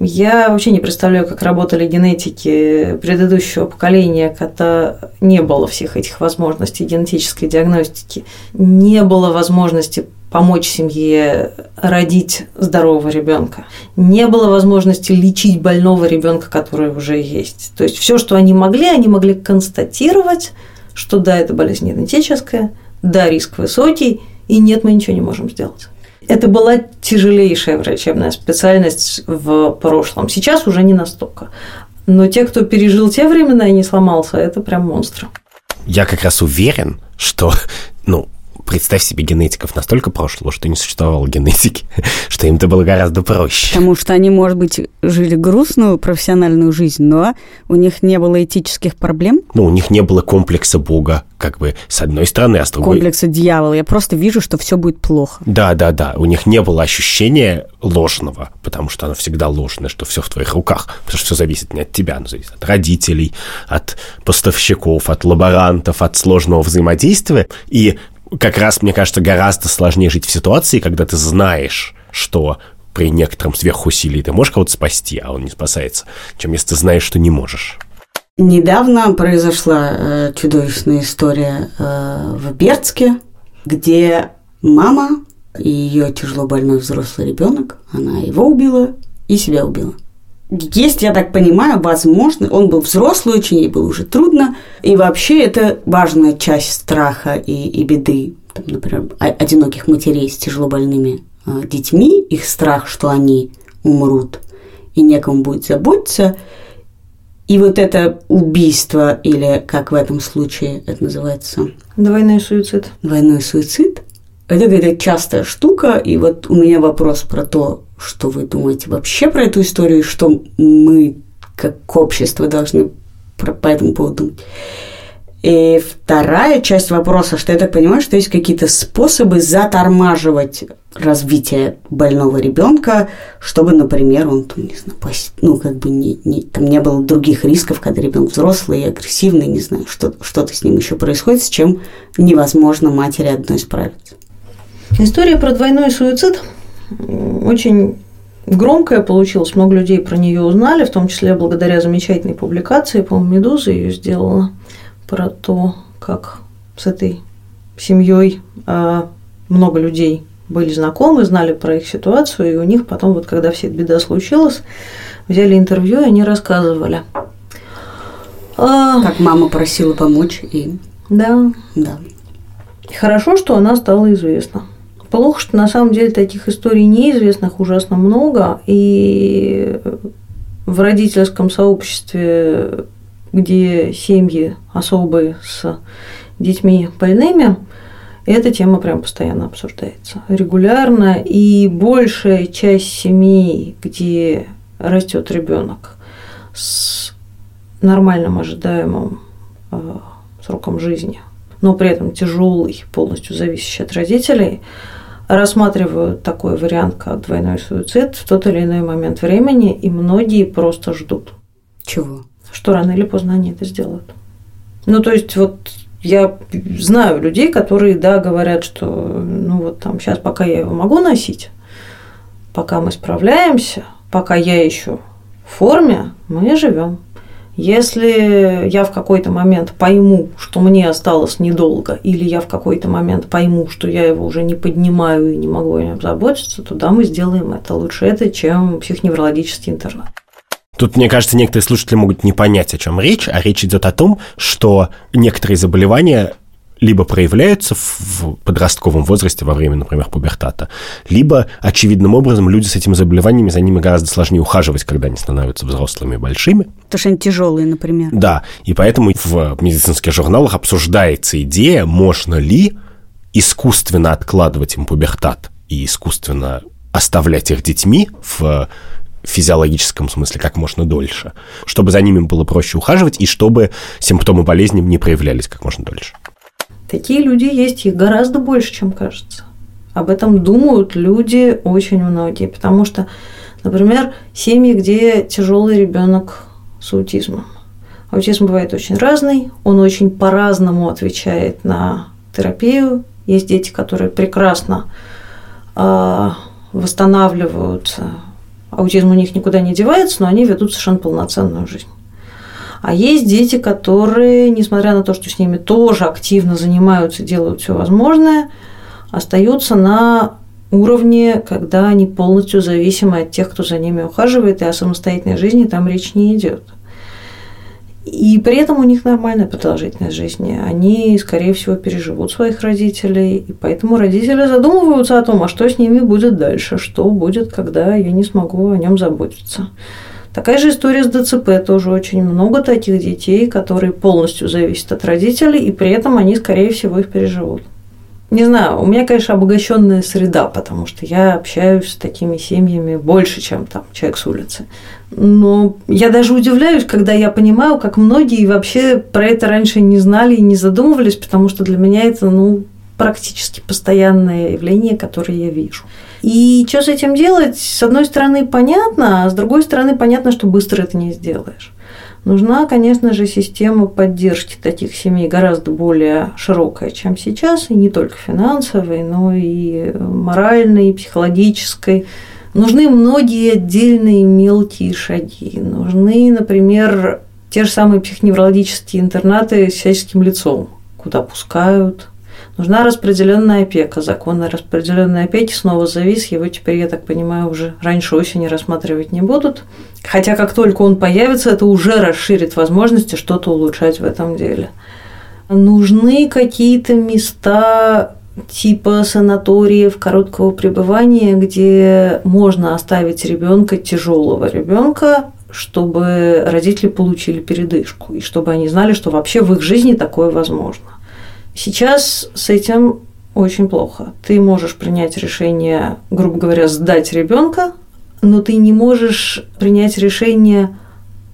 Я вообще не представляю, как работали генетики предыдущего поколения, когда не было всех этих возможностей генетической диагностики, не было возможности помочь семье родить здорового ребенка. Не было возможности лечить больного ребенка, который уже есть. То есть все, что они могли, они могли констатировать, что да, это болезнь генетическая, да, риск высокий, и нет, мы ничего не можем сделать. Это была тяжелейшая врачебная специальность в прошлом. Сейчас уже не настолько. Но те, кто пережил те времена и не сломался, это прям монстры. Я как раз уверен, что ну, представь себе генетиков настолько прошлого, что не существовало генетики, что им это было гораздо проще. Потому что они, может быть, жили грустную профессиональную жизнь, но у них не было этических проблем. Ну, у них не было комплекса Бога, как бы, с одной стороны, а с другой... Комплекса дьявола. Я просто вижу, что все будет плохо. Да, да, да. У них не было ощущения ложного, потому что оно всегда ложное, что все в твоих руках. Потому что все зависит не от тебя, оно зависит от родителей, от поставщиков, от лаборантов, от сложного взаимодействия. И как раз, мне кажется, гораздо сложнее жить в ситуации, когда ты знаешь, что при некотором сверхусилии ты можешь кого-то спасти, а он не спасается, чем если ты знаешь, что не можешь. Недавно произошла э, чудовищная история э, в Бердске, где мама и ее тяжело больной взрослый ребенок, она его убила и себя убила. Есть, я так понимаю, возможно, он был взрослый очень, ей было уже трудно, и вообще это важная часть страха и, и беды, там, например, одиноких матерей с тяжелобольными э, детьми, их страх, что они умрут, и некому будет заботиться. И вот это убийство, или как в этом случае это называется? Двойной суицид. Двойной суицид. Это какая-то частая штука, и вот у меня вопрос про то, что вы думаете вообще про эту историю, что мы как общество должны по этому поводу думать. И вторая часть вопроса, что я так понимаю, что есть какие-то способы затормаживать развитие больного ребенка, чтобы, например, он там, не знаю, пос... ну, как бы не, не, там не было других рисков, когда ребенок взрослый и агрессивный, не знаю, что, что-то с ним еще происходит, с чем невозможно матери одной справиться. История про двойной суицид очень громкая получилась, много людей про нее узнали, в том числе благодаря замечательной публикации, по-моему, «Медуза» ее сделала – про то, как с этой семьей а, много людей были знакомы, знали про их ситуацию, и у них потом, вот когда вся эта беда случилась, взяли интервью, и они рассказывали. А, как мама просила помочь им. Да. Да. Хорошо, что она стала известна. Плохо, что на самом деле таких историй неизвестных ужасно много, и в родительском сообществе где семьи особые с детьми больными, эта тема прям постоянно обсуждается. Регулярно. И большая часть семей, где растет ребенок с нормальным ожидаемым э, сроком жизни, но при этом тяжелый, полностью зависящий от родителей, рассматривают такой вариант, как двойной суицид в тот или иной момент времени, и многие просто ждут. Чего? что рано или поздно они это сделают. Ну, то есть, вот я знаю людей, которые, да, говорят, что, ну, вот там, сейчас пока я его могу носить, пока мы справляемся, пока я еще в форме, мы живем. Если я в какой-то момент пойму, что мне осталось недолго, или я в какой-то момент пойму, что я его уже не поднимаю и не могу о нем заботиться, то да, мы сделаем это. Лучше это, чем психоневрологический интернат. Тут, мне кажется, некоторые слушатели могут не понять, о чем речь, а речь идет о том, что некоторые заболевания либо проявляются в подростковом возрасте во время, например, пубертата, либо очевидным образом люди с этими заболеваниями, за ними гораздо сложнее ухаживать, когда они становятся взрослыми и большими. Потому что они тяжелые, например. Да, и поэтому в медицинских журналах обсуждается идея, можно ли искусственно откладывать им пубертат и искусственно оставлять их детьми в физиологическом смысле как можно дольше, чтобы за ними было проще ухаживать и чтобы симптомы болезни не проявлялись как можно дольше. Такие люди есть, их гораздо больше, чем кажется. Об этом думают люди очень многие, потому что, например, семьи, где тяжелый ребенок с аутизмом. Аутизм бывает очень разный, он очень по-разному отвечает на терапию. Есть дети, которые прекрасно э, восстанавливаются аутизм у них никуда не девается, но они ведут совершенно полноценную жизнь. А есть дети, которые, несмотря на то, что с ними тоже активно занимаются, делают все возможное, остаются на уровне, когда они полностью зависимы от тех, кто за ними ухаживает, и о самостоятельной жизни там речь не идет. И при этом у них нормальная продолжительность жизни. Они, скорее всего, переживут своих родителей, и поэтому родители задумываются о том, а что с ними будет дальше, что будет, когда я не смогу о нем заботиться. Такая же история с ДЦП. Тоже очень много таких детей, которые полностью зависят от родителей, и при этом они, скорее всего, их переживут. Не знаю, у меня, конечно, обогащенная среда, потому что я общаюсь с такими семьями больше, чем там человек с улицы. Но я даже удивляюсь, когда я понимаю, как многие вообще про это раньше не знали и не задумывались, потому что для меня это, ну, практически постоянное явление, которое я вижу. И что с этим делать? С одной стороны, понятно, а с другой стороны, понятно, что быстро это не сделаешь. Нужна, конечно же, система поддержки таких семей гораздо более широкая, чем сейчас, и не только финансовой, но и моральной, и психологической. Нужны многие отдельные мелкие шаги. Нужны, например, те же самые психоневрологические интернаты с всяческим лицом, куда пускают, Нужна распределенная опека. Закон о распределенной опеке снова завис. Его теперь, я так понимаю, уже раньше осени рассматривать не будут. Хотя как только он появится, это уже расширит возможности что-то улучшать в этом деле. Нужны какие-то места типа санаториев короткого пребывания, где можно оставить ребенка, тяжелого ребенка, чтобы родители получили передышку, и чтобы они знали, что вообще в их жизни такое возможно. Сейчас с этим очень плохо. Ты можешь принять решение, грубо говоря, сдать ребенка, но ты не можешь принять решение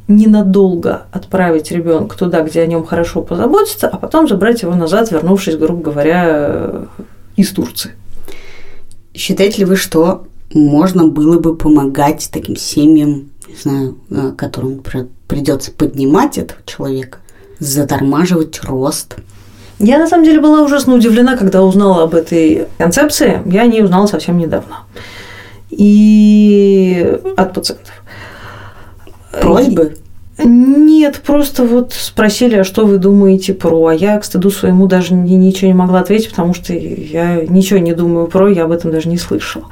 ненадолго отправить ребенка туда, где о нем хорошо позаботиться, а потом забрать его назад, вернувшись, грубо говоря, из Турции. Считаете ли вы, что можно было бы помогать таким семьям, не знаю, э, которым придется поднимать этого человека, затормаживать рост? Я на самом деле была ужасно удивлена, когда узнала об этой концепции. Я о ней узнала совсем недавно. И от пациентов. Просьбы? Нет, просто вот спросили, а что вы думаете про, а я к стыду своему даже ничего не могла ответить, потому что я ничего не думаю про, я об этом даже не слышала.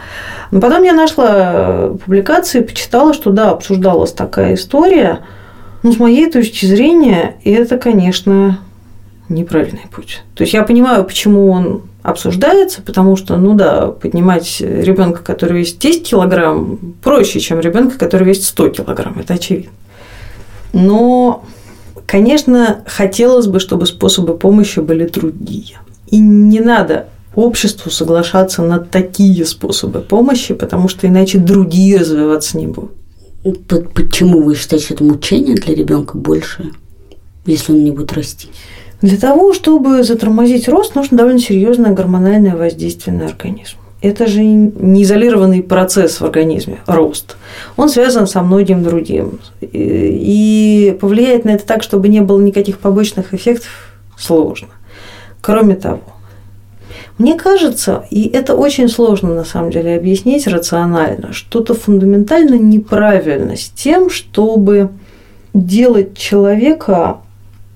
Но потом я нашла публикации, почитала, что да, обсуждалась такая история, но с моей точки зрения это, конечно, неправильный путь. То есть я понимаю, почему он обсуждается, потому что, ну да, поднимать ребенка, который весит 10 килограмм, проще, чем ребенка, который весит 100 килограмм, это очевидно. Но, конечно, хотелось бы, чтобы способы помощи были другие. И не надо обществу соглашаться на такие способы помощи, потому что иначе другие развиваться не будут. Почему вы считаете, что это мучение для ребенка больше, если он не будет расти? Для того, чтобы затормозить рост, нужно довольно серьезное гормональное воздействие на организм. Это же не изолированный процесс в организме, рост. Он связан со многим другим. И повлиять на это так, чтобы не было никаких побочных эффектов, сложно. Кроме того, мне кажется, и это очень сложно на самом деле объяснить рационально, что-то фундаментально неправильно с тем, чтобы делать человека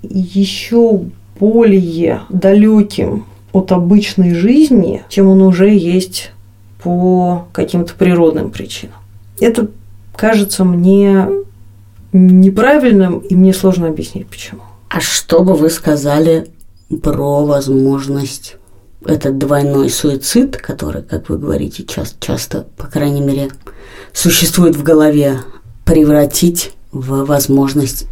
еще более далеким от обычной жизни, чем он уже есть по каким-то природным причинам. Это кажется мне неправильным, и мне сложно объяснить, почему. А что бы вы сказали про возможность этот двойной суицид, который, как вы говорите, часто, часто, по крайней мере, существует в голове, превратить в возможность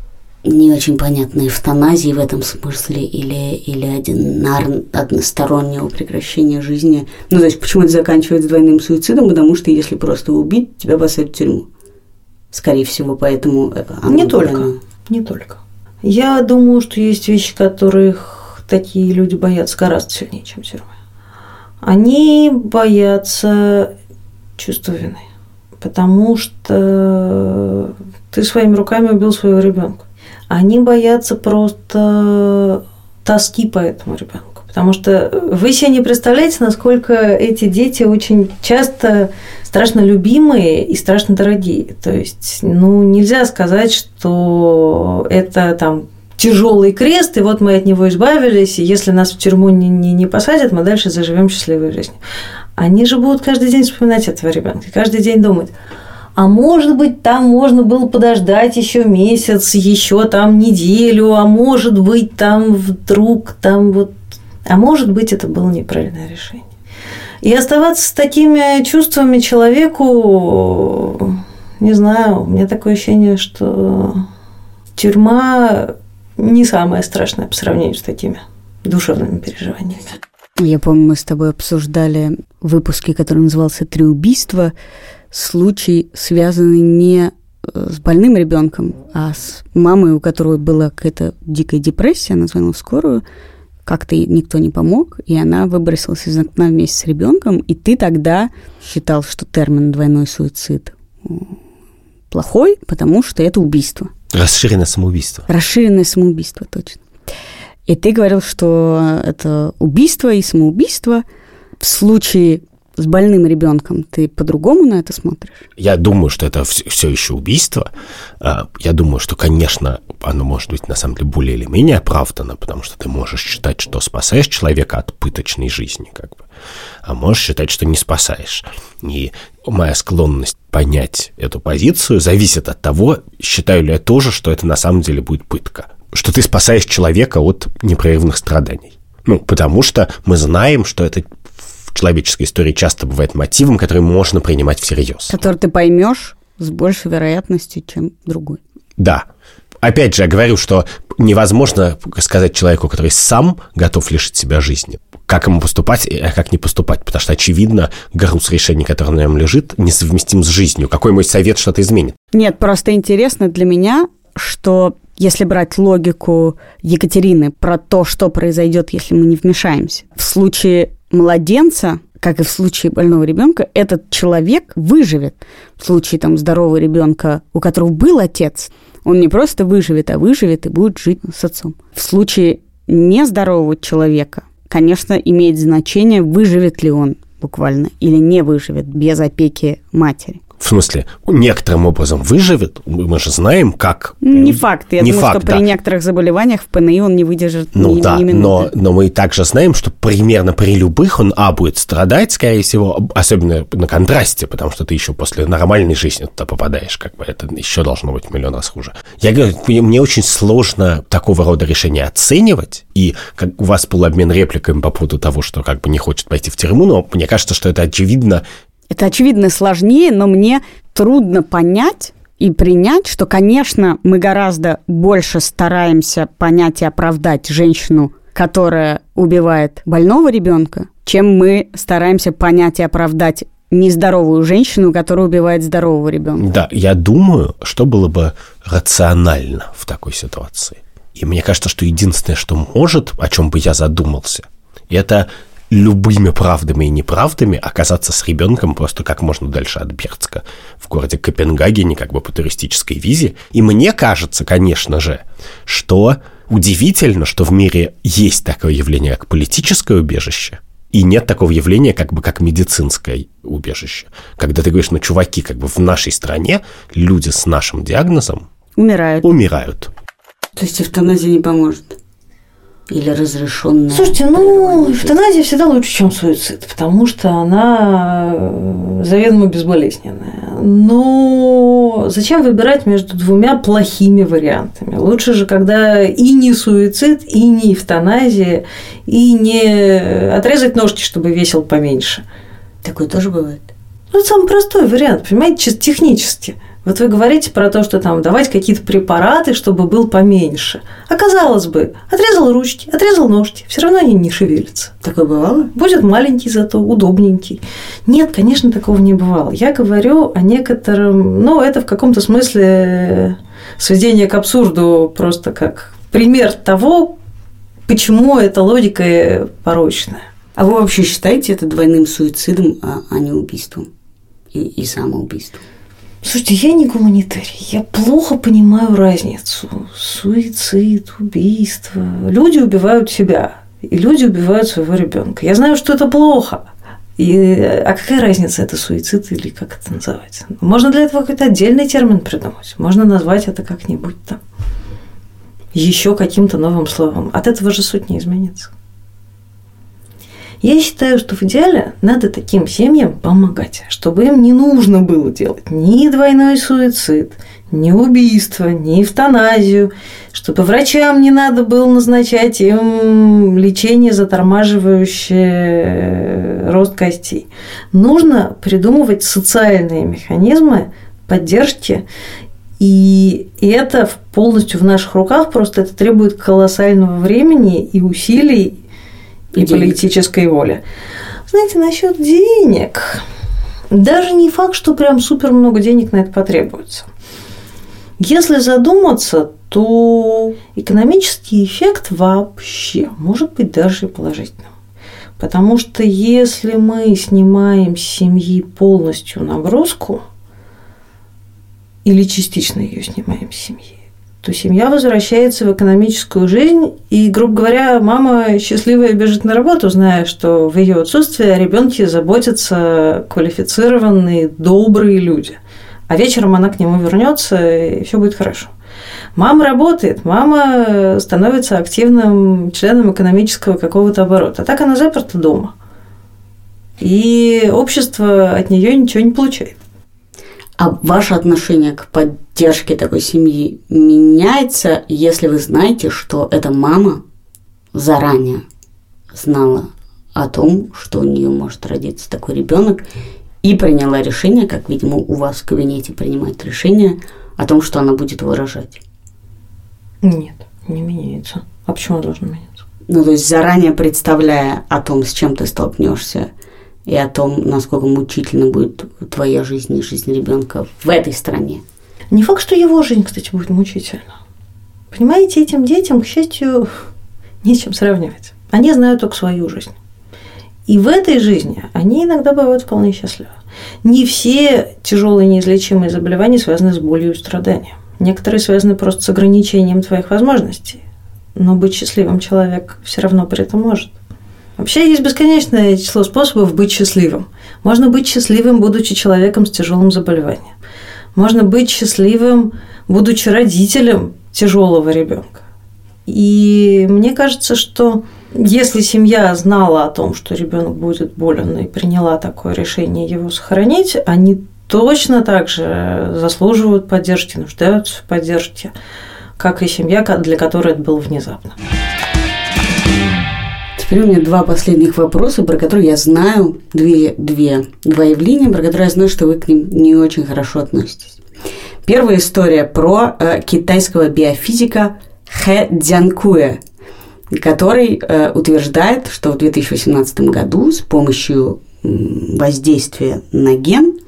не очень понятной эвтаназии в этом смысле или, или одинар, одностороннего прекращения жизни. Ну, то есть, почему это заканчивается двойным суицидом? Потому что если просто убить, тебя посадят в тюрьму. Скорее всего, поэтому... Э, не только. Не только. Я думаю, что есть вещи, которых такие люди боятся гораздо сильнее, чем тюрьмы. Они боятся чувства вины, потому что ты своими руками убил своего ребенка они боятся просто тоски по этому ребенку. Потому что вы себе не представляете, насколько эти дети очень часто страшно любимые и страшно дорогие. То есть, ну, нельзя сказать, что это там тяжелый крест, и вот мы от него избавились, и если нас в тюрьму не, не, не посадят, мы дальше заживем счастливой жизнью. Они же будут каждый день вспоминать этого ребенка, каждый день думать, а может быть, там можно было подождать еще месяц, еще там неделю, а может быть, там вдруг там вот... А может быть, это было неправильное решение. И оставаться с такими чувствами человеку, не знаю, у меня такое ощущение, что тюрьма не самое страшное по сравнению с такими душевными переживаниями. Я помню, мы с тобой обсуждали выпуски, который назывался «Три убийства», случай, связанный не э, с больным ребенком, а с мамой, у которой была какая-то дикая депрессия, она звонила в скорую, как-то никто не помог, и она выбросилась из окна вместе с ребенком, и ты тогда считал, что термин двойной суицид плохой, потому что это убийство. Расширенное самоубийство. Расширенное самоубийство, точно. И ты говорил, что это убийство и самоубийство. В случае с больным ребенком ты по-другому на это смотришь? Я думаю, что это все еще убийство. А, я думаю, что, конечно, оно может быть на самом деле более или менее оправдано, потому что ты можешь считать, что спасаешь человека от пыточной жизни, как бы, а можешь считать, что не спасаешь. И моя склонность понять эту позицию зависит от того, считаю ли я тоже, что это на самом деле будет пытка. Что ты спасаешь человека от непрерывных страданий. Ну, потому что мы знаем, что это человеческой истории часто бывает мотивом, который можно принимать всерьез. Который ты поймешь, с большей вероятностью, чем другой. Да. Опять же, я говорю, что невозможно сказать человеку, который сам готов лишить себя жизни, как ему поступать, а как не поступать. Потому что, очевидно, груз решений, который на нем лежит, несовместим с жизнью. Какой мой совет что-то изменит? Нет, просто интересно для меня, что если брать логику Екатерины про то, что произойдет, если мы не вмешаемся, в случае младенца, как и в случае больного ребенка, этот человек выживет. В случае там здорового ребенка, у которого был отец, он не просто выживет, а выживет и будет жить с отцом. В случае нездорового человека, конечно, имеет значение, выживет ли он буквально или не выживет без опеки матери в смысле, некоторым образом выживет, мы же знаем, как. Не факт. Я не думаю, факт, что да. при некоторых заболеваниях в ПНИ он не выдержит ну, ни, да, ни Но, но мы также знаем, что примерно при любых он, а, будет страдать, скорее всего, особенно на контрасте, потому что ты еще после нормальной жизни туда попадаешь, как бы это еще должно быть миллион раз хуже. Я говорю, мне очень сложно такого рода решения оценивать, и как у вас был обмен репликами по поводу того, что как бы не хочет пойти в тюрьму, но мне кажется, что это очевидно это, очевидно, сложнее, но мне трудно понять и принять, что, конечно, мы гораздо больше стараемся понять и оправдать женщину, которая убивает больного ребенка, чем мы стараемся понять и оправдать нездоровую женщину, которая убивает здорового ребенка. Да, я думаю, что было бы рационально в такой ситуации. И мне кажется, что единственное, что может, о чем бы я задумался, это любыми правдами и неправдами оказаться с ребенком просто как можно дальше от Бердска в городе Копенгагене, как бы по туристической визе. И мне кажется, конечно же, что удивительно, что в мире есть такое явление, как политическое убежище, и нет такого явления, как бы как медицинское убежище. Когда ты говоришь, ну, чуваки, как бы в нашей стране люди с нашим диагнозом умирают. Умирают. То есть эвтаназия не поможет? Или разрешенная? Слушайте, ну, эвтаназия всегда лучше, чем суицид, потому что она э, заведомо безболезненная. Но зачем выбирать между двумя плохими вариантами? Лучше же, когда и не суицид, и не эвтаназия, и не отрезать ножки, чтобы весил поменьше. Такое тоже бывает? Ну, это самый простой вариант, понимаете, чисто технически. Вот вы говорите про то, что там давать какие-то препараты, чтобы был поменьше. А казалось бы, отрезал ручки, отрезал ножки, все равно они не шевелятся. Такое бывало? Будет маленький зато, удобненький. Нет, конечно, такого не бывало. Я говорю о некотором, ну, это в каком-то смысле сведение к абсурду, просто как пример того, почему эта логика порочная. А вы вообще считаете это двойным суицидом, а, а не убийством и, и самоубийством? Слушайте, я не гуманитарий, я плохо понимаю разницу. Суицид, убийство. Люди убивают себя, и люди убивают своего ребенка. Я знаю, что это плохо. И, а какая разница, это суицид или как это называется? Можно для этого какой-то отдельный термин придумать. Можно назвать это как-нибудь там еще каким-то новым словом. От этого же суть не изменится. Я считаю, что в идеале надо таким семьям помогать, чтобы им не нужно было делать ни двойной суицид, ни убийство, ни эвтаназию, чтобы врачам не надо было назначать им лечение, затормаживающее рост костей. Нужно придумывать социальные механизмы поддержки и это полностью в наших руках, просто это требует колоссального времени и усилий, и политической воли. Знаете, насчет денег, даже не факт, что прям супер много денег на это потребуется. Если задуматься, то экономический эффект вообще может быть даже положительным. Потому что если мы снимаем с семьи полностью нагрузку или частично ее снимаем с семьи, то семья возвращается в экономическую жизнь, и, грубо говоря, мама счастливая бежит на работу, зная, что в ее отсутствии о ребенке заботятся квалифицированные, добрые люди. А вечером она к нему вернется, и все будет хорошо. Мама работает, мама становится активным членом экономического какого-то оборота. А так она заперта дома. И общество от нее ничего не получает. А ваше отношение к поддержке такой семьи меняется, если вы знаете, что эта мама заранее знала о том, что у нее может родиться такой ребенок, и приняла решение, как, видимо, у вас в кабинете принимает решение о том, что она будет выражать. Нет, не меняется. А почему она должна меняться? Ну, то есть заранее представляя о том, с чем ты столкнешься, и о том, насколько мучительно будет твоя жизнь и жизнь ребенка в этой стране. Не факт, что его жизнь, кстати, будет мучительна. Понимаете, этим детям, к счастью, нечем сравнивать. Они знают только свою жизнь. И в этой жизни они иногда бывают вполне счастливы. Не все тяжелые неизлечимые заболевания связаны с болью и страданием. Некоторые связаны просто с ограничением твоих возможностей. Но быть счастливым человек все равно при этом может. Вообще есть бесконечное число способов быть счастливым. Можно быть счастливым, будучи человеком с тяжелым заболеванием. Можно быть счастливым, будучи родителем тяжелого ребенка. И мне кажется, что если семья знала о том, что ребенок будет болен и приняла такое решение его сохранить, они точно так же заслуживают поддержки, нуждаются в поддержке, как и семья, для которой это было внезапно. Теперь у меня два последних вопроса, про которые я знаю, две, две, два явления, про которые я знаю, что вы к ним не очень хорошо относитесь. Первая история про э, китайского биофизика Хэ Дзянкуэ, который э, утверждает, что в 2018 году с помощью воздействия на ген,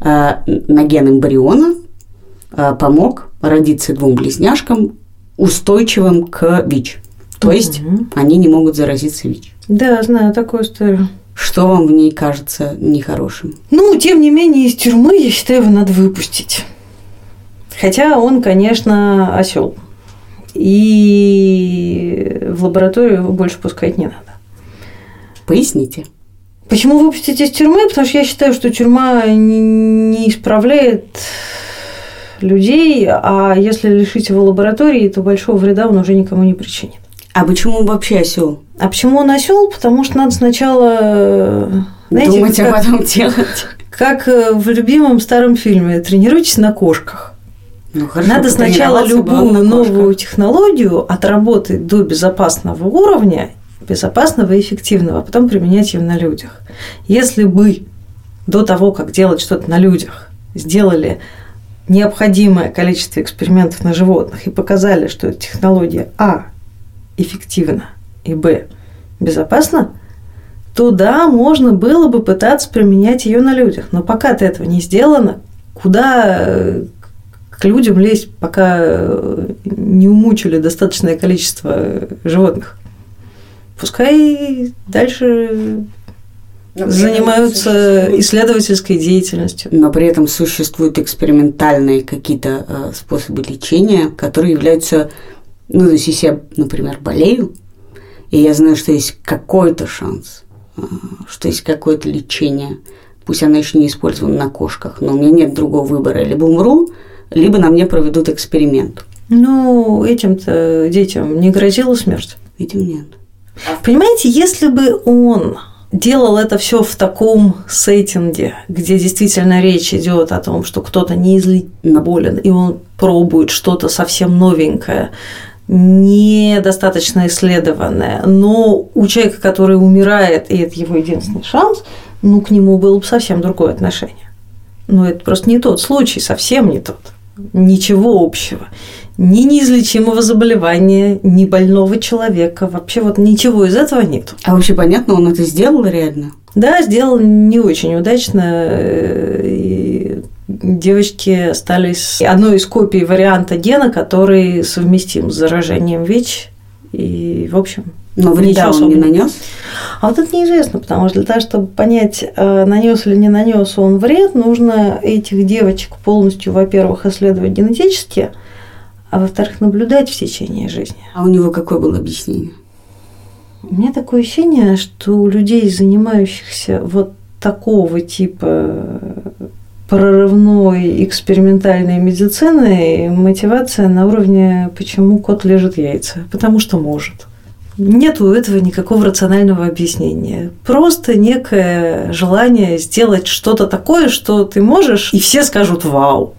э, на ген эмбриона э, помог родиться двум близняшкам устойчивым к ВИЧ. То угу. есть они не могут заразиться ВИЧ. Да, знаю такую историю. Что вам в ней кажется нехорошим? Ну, тем не менее, из тюрьмы, я считаю, его надо выпустить. Хотя он, конечно, осел. И в лабораторию его больше пускать не надо. Поясните. Почему выпустить из тюрьмы? Потому что я считаю, что тюрьма не исправляет людей, а если лишить его лаборатории, то большого вреда он уже никому не причинит. А почему вообще осел? А почему он осел? Потому что надо сначала знаете, думать, как, а потом делать. Как в любимом старом фильме «Тренируйтесь на кошках». Ну, хорошо, Надо сначала любую новую технологию отработать до безопасного уровня, безопасного и эффективного, а потом применять ее на людях. Если бы до того, как делать что-то на людях, сделали необходимое количество экспериментов на животных и показали, что эта технология А эффективна и Б безопасна, то да, можно было бы пытаться применять ее на людях. Но пока это этого не сделано, куда к людям лезть, пока э, не умучили достаточное количество животных. Пускай дальше но занимаются исследовательской деятельностью. Но при этом существуют экспериментальные какие-то э, способы лечения, которые являются, ну, то есть если я, например, болею, и я знаю, что есть какой-то шанс, э, что есть какое-то лечение, пусть оно еще не использовано на кошках, но у меня нет другого выбора, либо умру, либо на мне проведут эксперимент. Ну, этим-то детям не грозила смерть? Этим нет. Понимаете, если бы он делал это все в таком сеттинге, где действительно речь идет о том, что кто-то неизлечимо болен, и он пробует что-то совсем новенькое, недостаточно исследованное, но у человека, который умирает, и это его единственный шанс, ну, к нему было бы совсем другое отношение. Но это просто не тот случай, совсем не тот ничего общего. Ни неизлечимого заболевания, ни больного человека. Вообще вот ничего из этого нет. А вообще понятно, он это сделал реально? Да, сделал не очень удачно. И девочки остались одной из копий варианта гена, который совместим с заражением ВИЧ. И, в общем, но вреда он не нанес? А вот это неизвестно, потому что для того, чтобы понять, э, нанес или не нанес он вред, нужно этих девочек полностью, во-первых, исследовать генетически, а во-вторых, наблюдать в течение жизни. А у него какое было объяснение? У меня такое ощущение, что у людей, занимающихся вот такого типа прорывной экспериментальной медициной, мотивация на уровне «почему кот лежит яйца?» Потому что может. Нет у этого никакого рационального объяснения. Просто некое желание сделать что-то такое, что ты можешь, и все скажут «Вау!».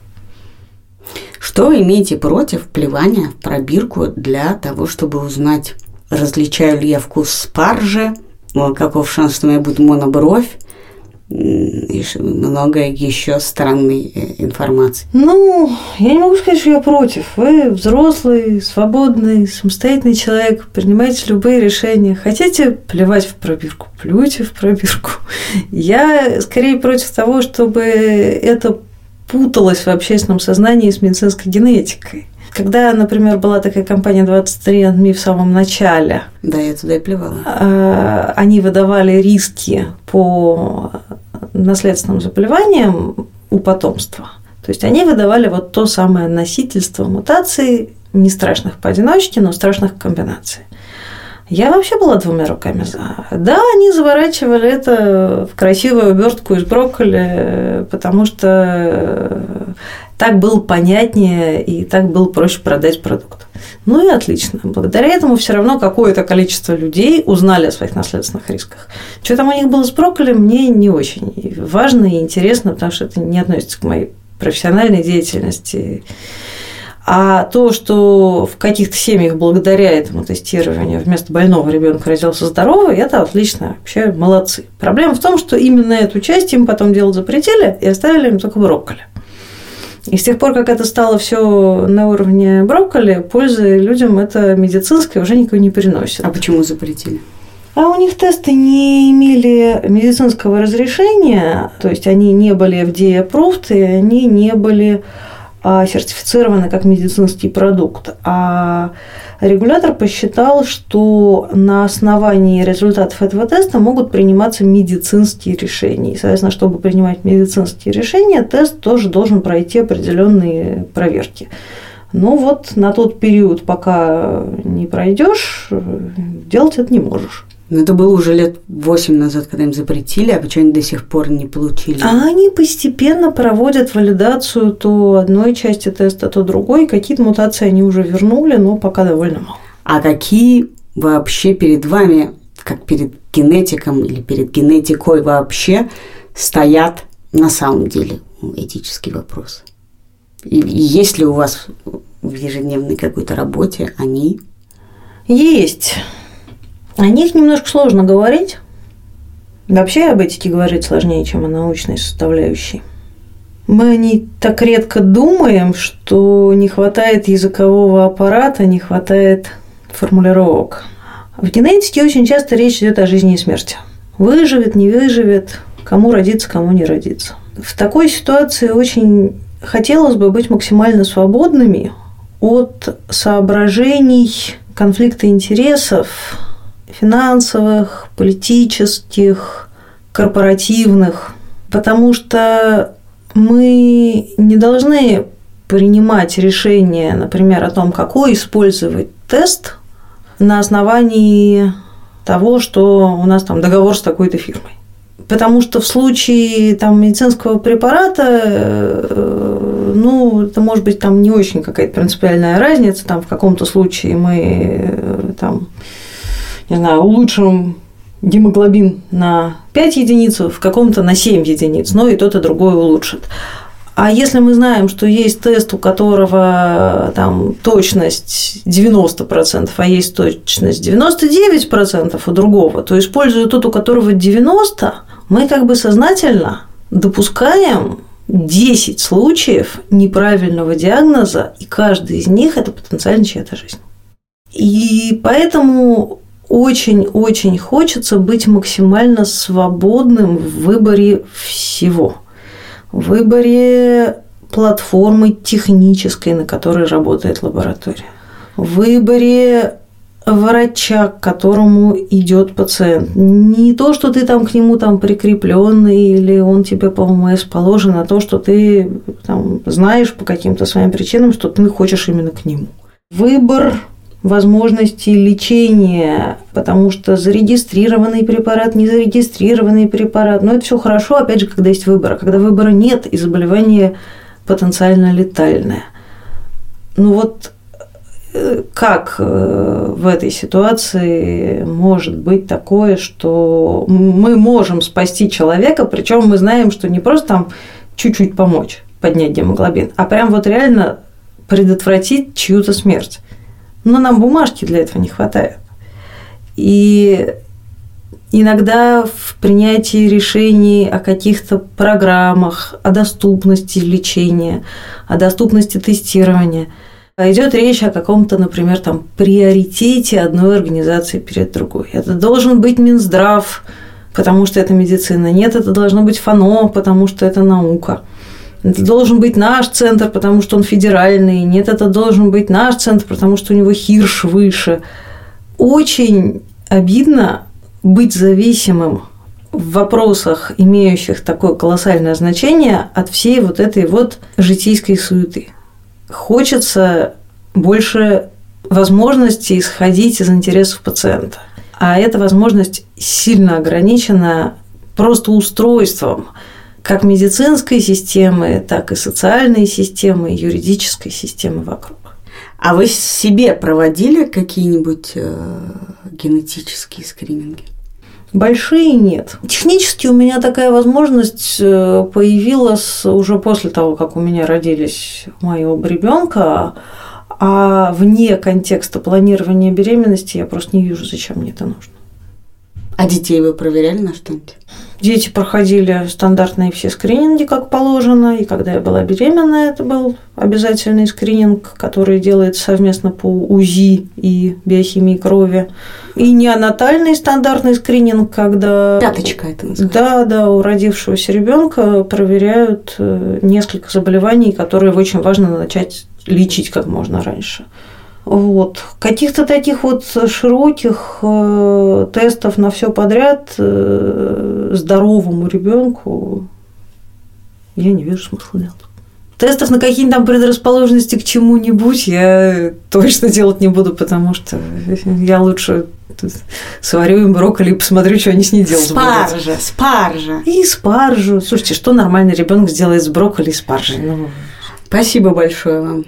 Что имеете против плевания в пробирку для того, чтобы узнать, различаю ли я вкус спаржи, каков шанс, что у меня будет монобровь, и много еще странной э, информации. Ну, я не могу сказать, что я против. Вы взрослый, свободный, самостоятельный человек, принимаете любые решения. Хотите плевать в пробирку, плюйте в пробирку. Я скорее против того, чтобы это путалось в общественном сознании с медицинской генетикой. Когда, например, была такая компания 23andMe в самом начале. Да, я туда и плевала. А, они выдавали риски по наследственным заболеваниям у потомства. То есть они выдавали вот то самое носительство мутаций, не страшных поодиночке, но страшных комбинаций. Я вообще была двумя руками за. Да, они заворачивали это в красивую обертку из брокколи, потому что так было понятнее и так было проще продать продукт. Ну и отлично. Благодаря этому все равно какое-то количество людей узнали о своих наследственных рисках. Что там у них было с брокколи, мне не очень важно и интересно, потому что это не относится к моей профессиональной деятельности. А то, что в каких-то семьях благодаря этому тестированию вместо больного ребенка родился здоровый, это отлично, вообще молодцы. Проблема в том, что именно эту часть им потом делать запретили и оставили им только брокколи. И с тех пор, как это стало все на уровне брокколи, пользы людям это медицинское уже никого не приносит. А почему запретили? А у них тесты не имели медицинского разрешения, то есть они не были FDA-approved, и они не были сертифицированы как медицинский продукт. А регулятор посчитал, что на основании результатов этого теста могут приниматься медицинские решения. И, соответственно, чтобы принимать медицинские решения, тест тоже должен пройти определенные проверки. Но вот на тот период, пока не пройдешь, делать это не можешь. Но это было уже лет восемь назад, когда им запретили, а почему они до сих пор не получили? А они постепенно проводят валидацию то одной части теста, то другой. Какие-то мутации они уже вернули, но пока довольно мало. А какие вообще перед вами, как перед генетиком или перед генетикой вообще, стоят на самом деле этические вопросы? И есть ли у вас в ежедневной какой-то работе они? Есть. О них немножко сложно говорить. Вообще об этике говорить сложнее, чем о научной составляющей. Мы о ней так редко думаем, что не хватает языкового аппарата, не хватает формулировок. В генетике очень часто речь идет о жизни и смерти. Выживет, не выживет, кому родиться, кому не родиться. В такой ситуации очень хотелось бы быть максимально свободными от соображений конфликта интересов, финансовых, политических, корпоративных, потому что мы не должны принимать решение, например, о том, какой использовать тест на основании того, что у нас там договор с такой-то фирмой. Потому что в случае там, медицинского препарата, э, ну, это может быть там не очень какая-то принципиальная разница. Там в каком-то случае мы э, там не знаю, улучшим гемоглобин на 5 единиц, в каком-то на 7 единиц, но и тот, и другой улучшит. А если мы знаем, что есть тест, у которого там точность 90%, а есть точность 99% у другого, то используя тот, у которого 90%, мы как бы сознательно допускаем 10 случаев неправильного диагноза, и каждый из них – это потенциально чья-то жизнь. И поэтому очень-очень хочется быть максимально свободным в выборе всего. В выборе платформы технической, на которой работает лаборатория. В выборе врача, к которому идет пациент. Не то, что ты там к нему там прикрепленный или он тебе по ОМС положен, а то, что ты там, знаешь по каким-то своим причинам, что ты хочешь именно к нему. Выбор возможности лечения, потому что зарегистрированный препарат, незарегистрированный препарат, но это все хорошо, опять же, когда есть выбор. А когда выбора нет и заболевание потенциально летальное. Ну вот э, как э, в этой ситуации может быть такое, что мы можем спасти человека, причем мы знаем, что не просто там чуть-чуть помочь поднять гемоглобин, а прям вот реально предотвратить чью-то смерть. Но нам бумажки для этого не хватает. И иногда в принятии решений о каких-то программах, о доступности лечения, о доступности тестирования – идет речь о каком-то, например, там, приоритете одной организации перед другой. Это должен быть Минздрав, потому что это медицина. Нет, это должно быть ФАНО, потому что это наука. Это должен быть наш центр, потому что он федеральный. Нет, это должен быть наш центр, потому что у него хирш выше. Очень обидно быть зависимым в вопросах, имеющих такое колоссальное значение, от всей вот этой вот житейской суеты хочется больше возможности исходить из интересов пациента. А эта возможность сильно ограничена просто устройством как медицинской системы, так и социальной системы, юридической системы вокруг. А вы себе проводили какие-нибудь э, генетические скрининги? Большие нет. Технически у меня такая возможность э, появилась уже после того, как у меня родились оба ребенка, а вне контекста планирования беременности я просто не вижу, зачем мне это нужно. А детей вы проверяли на что-нибудь? Дети проходили стандартные все скрининги, как положено, и когда я была беременна, это был обязательный скрининг, который делается совместно по УЗИ и биохимии крови. И неонатальный стандартный скрининг, когда... Пяточка это называется. Да, да, у родившегося ребенка проверяют э, несколько заболеваний, которые очень важно начать лечить как можно раньше. Вот. Каких-то таких вот широких э, тестов на все подряд э, здоровому ребенку я не вижу смысла делать. Тестов на какие-нибудь там предрасположенности к чему-нибудь я точно делать не буду, потому что я лучше сварю им брокколи и посмотрю, что они с ней делают. Спаржа, спаржа. И спаржу. Слушайте, что нормальный ребенок сделает с брокколи и спаржей? Ну... Спасибо большое вам.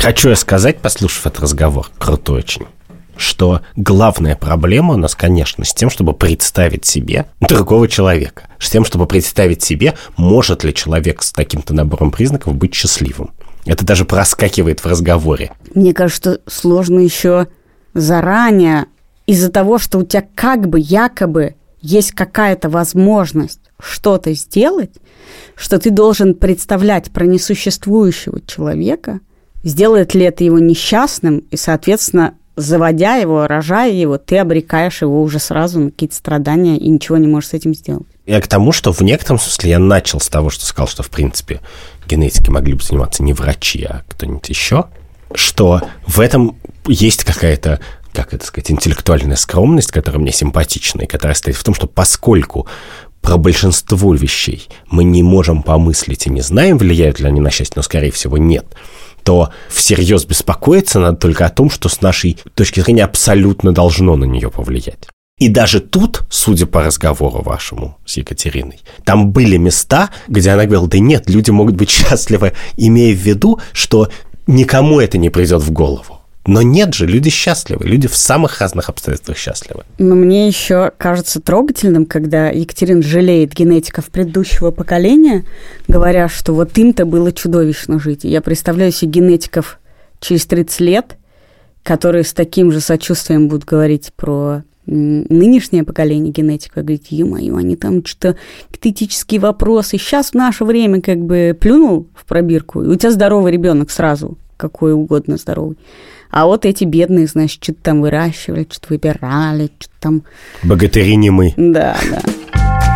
Хочу я сказать, послушав этот разговор, крутой очень, что главная проблема у нас, конечно, с тем, чтобы представить себе другого человека, с тем, чтобы представить себе, может ли человек с таким-то набором признаков быть счастливым. Это даже проскакивает в разговоре. Мне кажется, сложно еще заранее из-за того, что у тебя как бы якобы есть какая-то возможность что-то сделать, что ты должен представлять про несуществующего человека – сделает ли это его несчастным, и, соответственно, заводя его, рожая его, ты обрекаешь его уже сразу на какие-то страдания и ничего не можешь с этим сделать. Я к тому, что в некотором смысле я начал с того, что сказал, что, в принципе, генетикой могли бы заниматься не врачи, а кто-нибудь еще, что в этом есть какая-то как это сказать, интеллектуальная скромность, которая мне симпатична, и которая стоит в том, что поскольку про большинство вещей мы не можем помыслить и не знаем, влияют ли они на счастье, но, скорее всего, нет – то всерьез беспокоиться надо только о том, что с нашей точки зрения абсолютно должно на нее повлиять. И даже тут, судя по разговору вашему с Екатериной, там были места, где она говорила, да нет, люди могут быть счастливы, имея в виду, что никому это не придет в голову. Но нет же, люди счастливы, люди в самых разных обстоятельствах счастливы. Но мне еще кажется трогательным, когда Екатерина жалеет генетиков предыдущего поколения, говоря, что вот им-то было чудовищно жить. Я представляю себе генетиков через 30 лет, которые с таким же сочувствием будут говорить про нынешнее поколение генетиков, говорить, ё-моё, они там что-то этические вопросы. Сейчас в наше время как бы плюнул в пробирку, и у тебя здоровый ребенок сразу, какой угодно здоровый. А вот эти бедные, значит, что-то там выращивали, что-то выбирали, что-то там... Богатыри не мы. Да, да.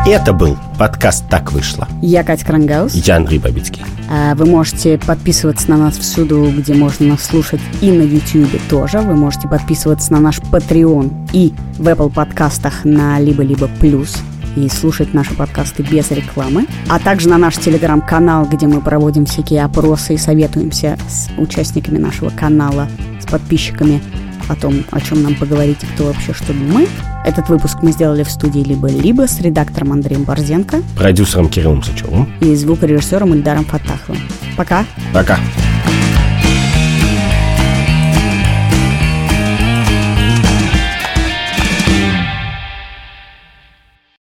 Это был подкаст «Так вышло». Я Катя Крангаус. Я Андрей Бабицкий. А вы можете подписываться на нас всюду, где можно нас слушать, и на YouTube тоже. Вы можете подписываться на наш Patreon и в Apple подкастах на либо-либо плюс и слушать наши подкасты без рекламы, а также на наш телеграм-канал, где мы проводим всякие опросы и советуемся с участниками нашего канала подписчиками о том, о чем нам поговорить и кто вообще что думает. Этот выпуск мы сделали в студии либо-либо с редактором Андреем Борзенко, продюсером Кириллом Сычевым и звукорежиссером Ильдаром Фатаховым. Пока. Пока.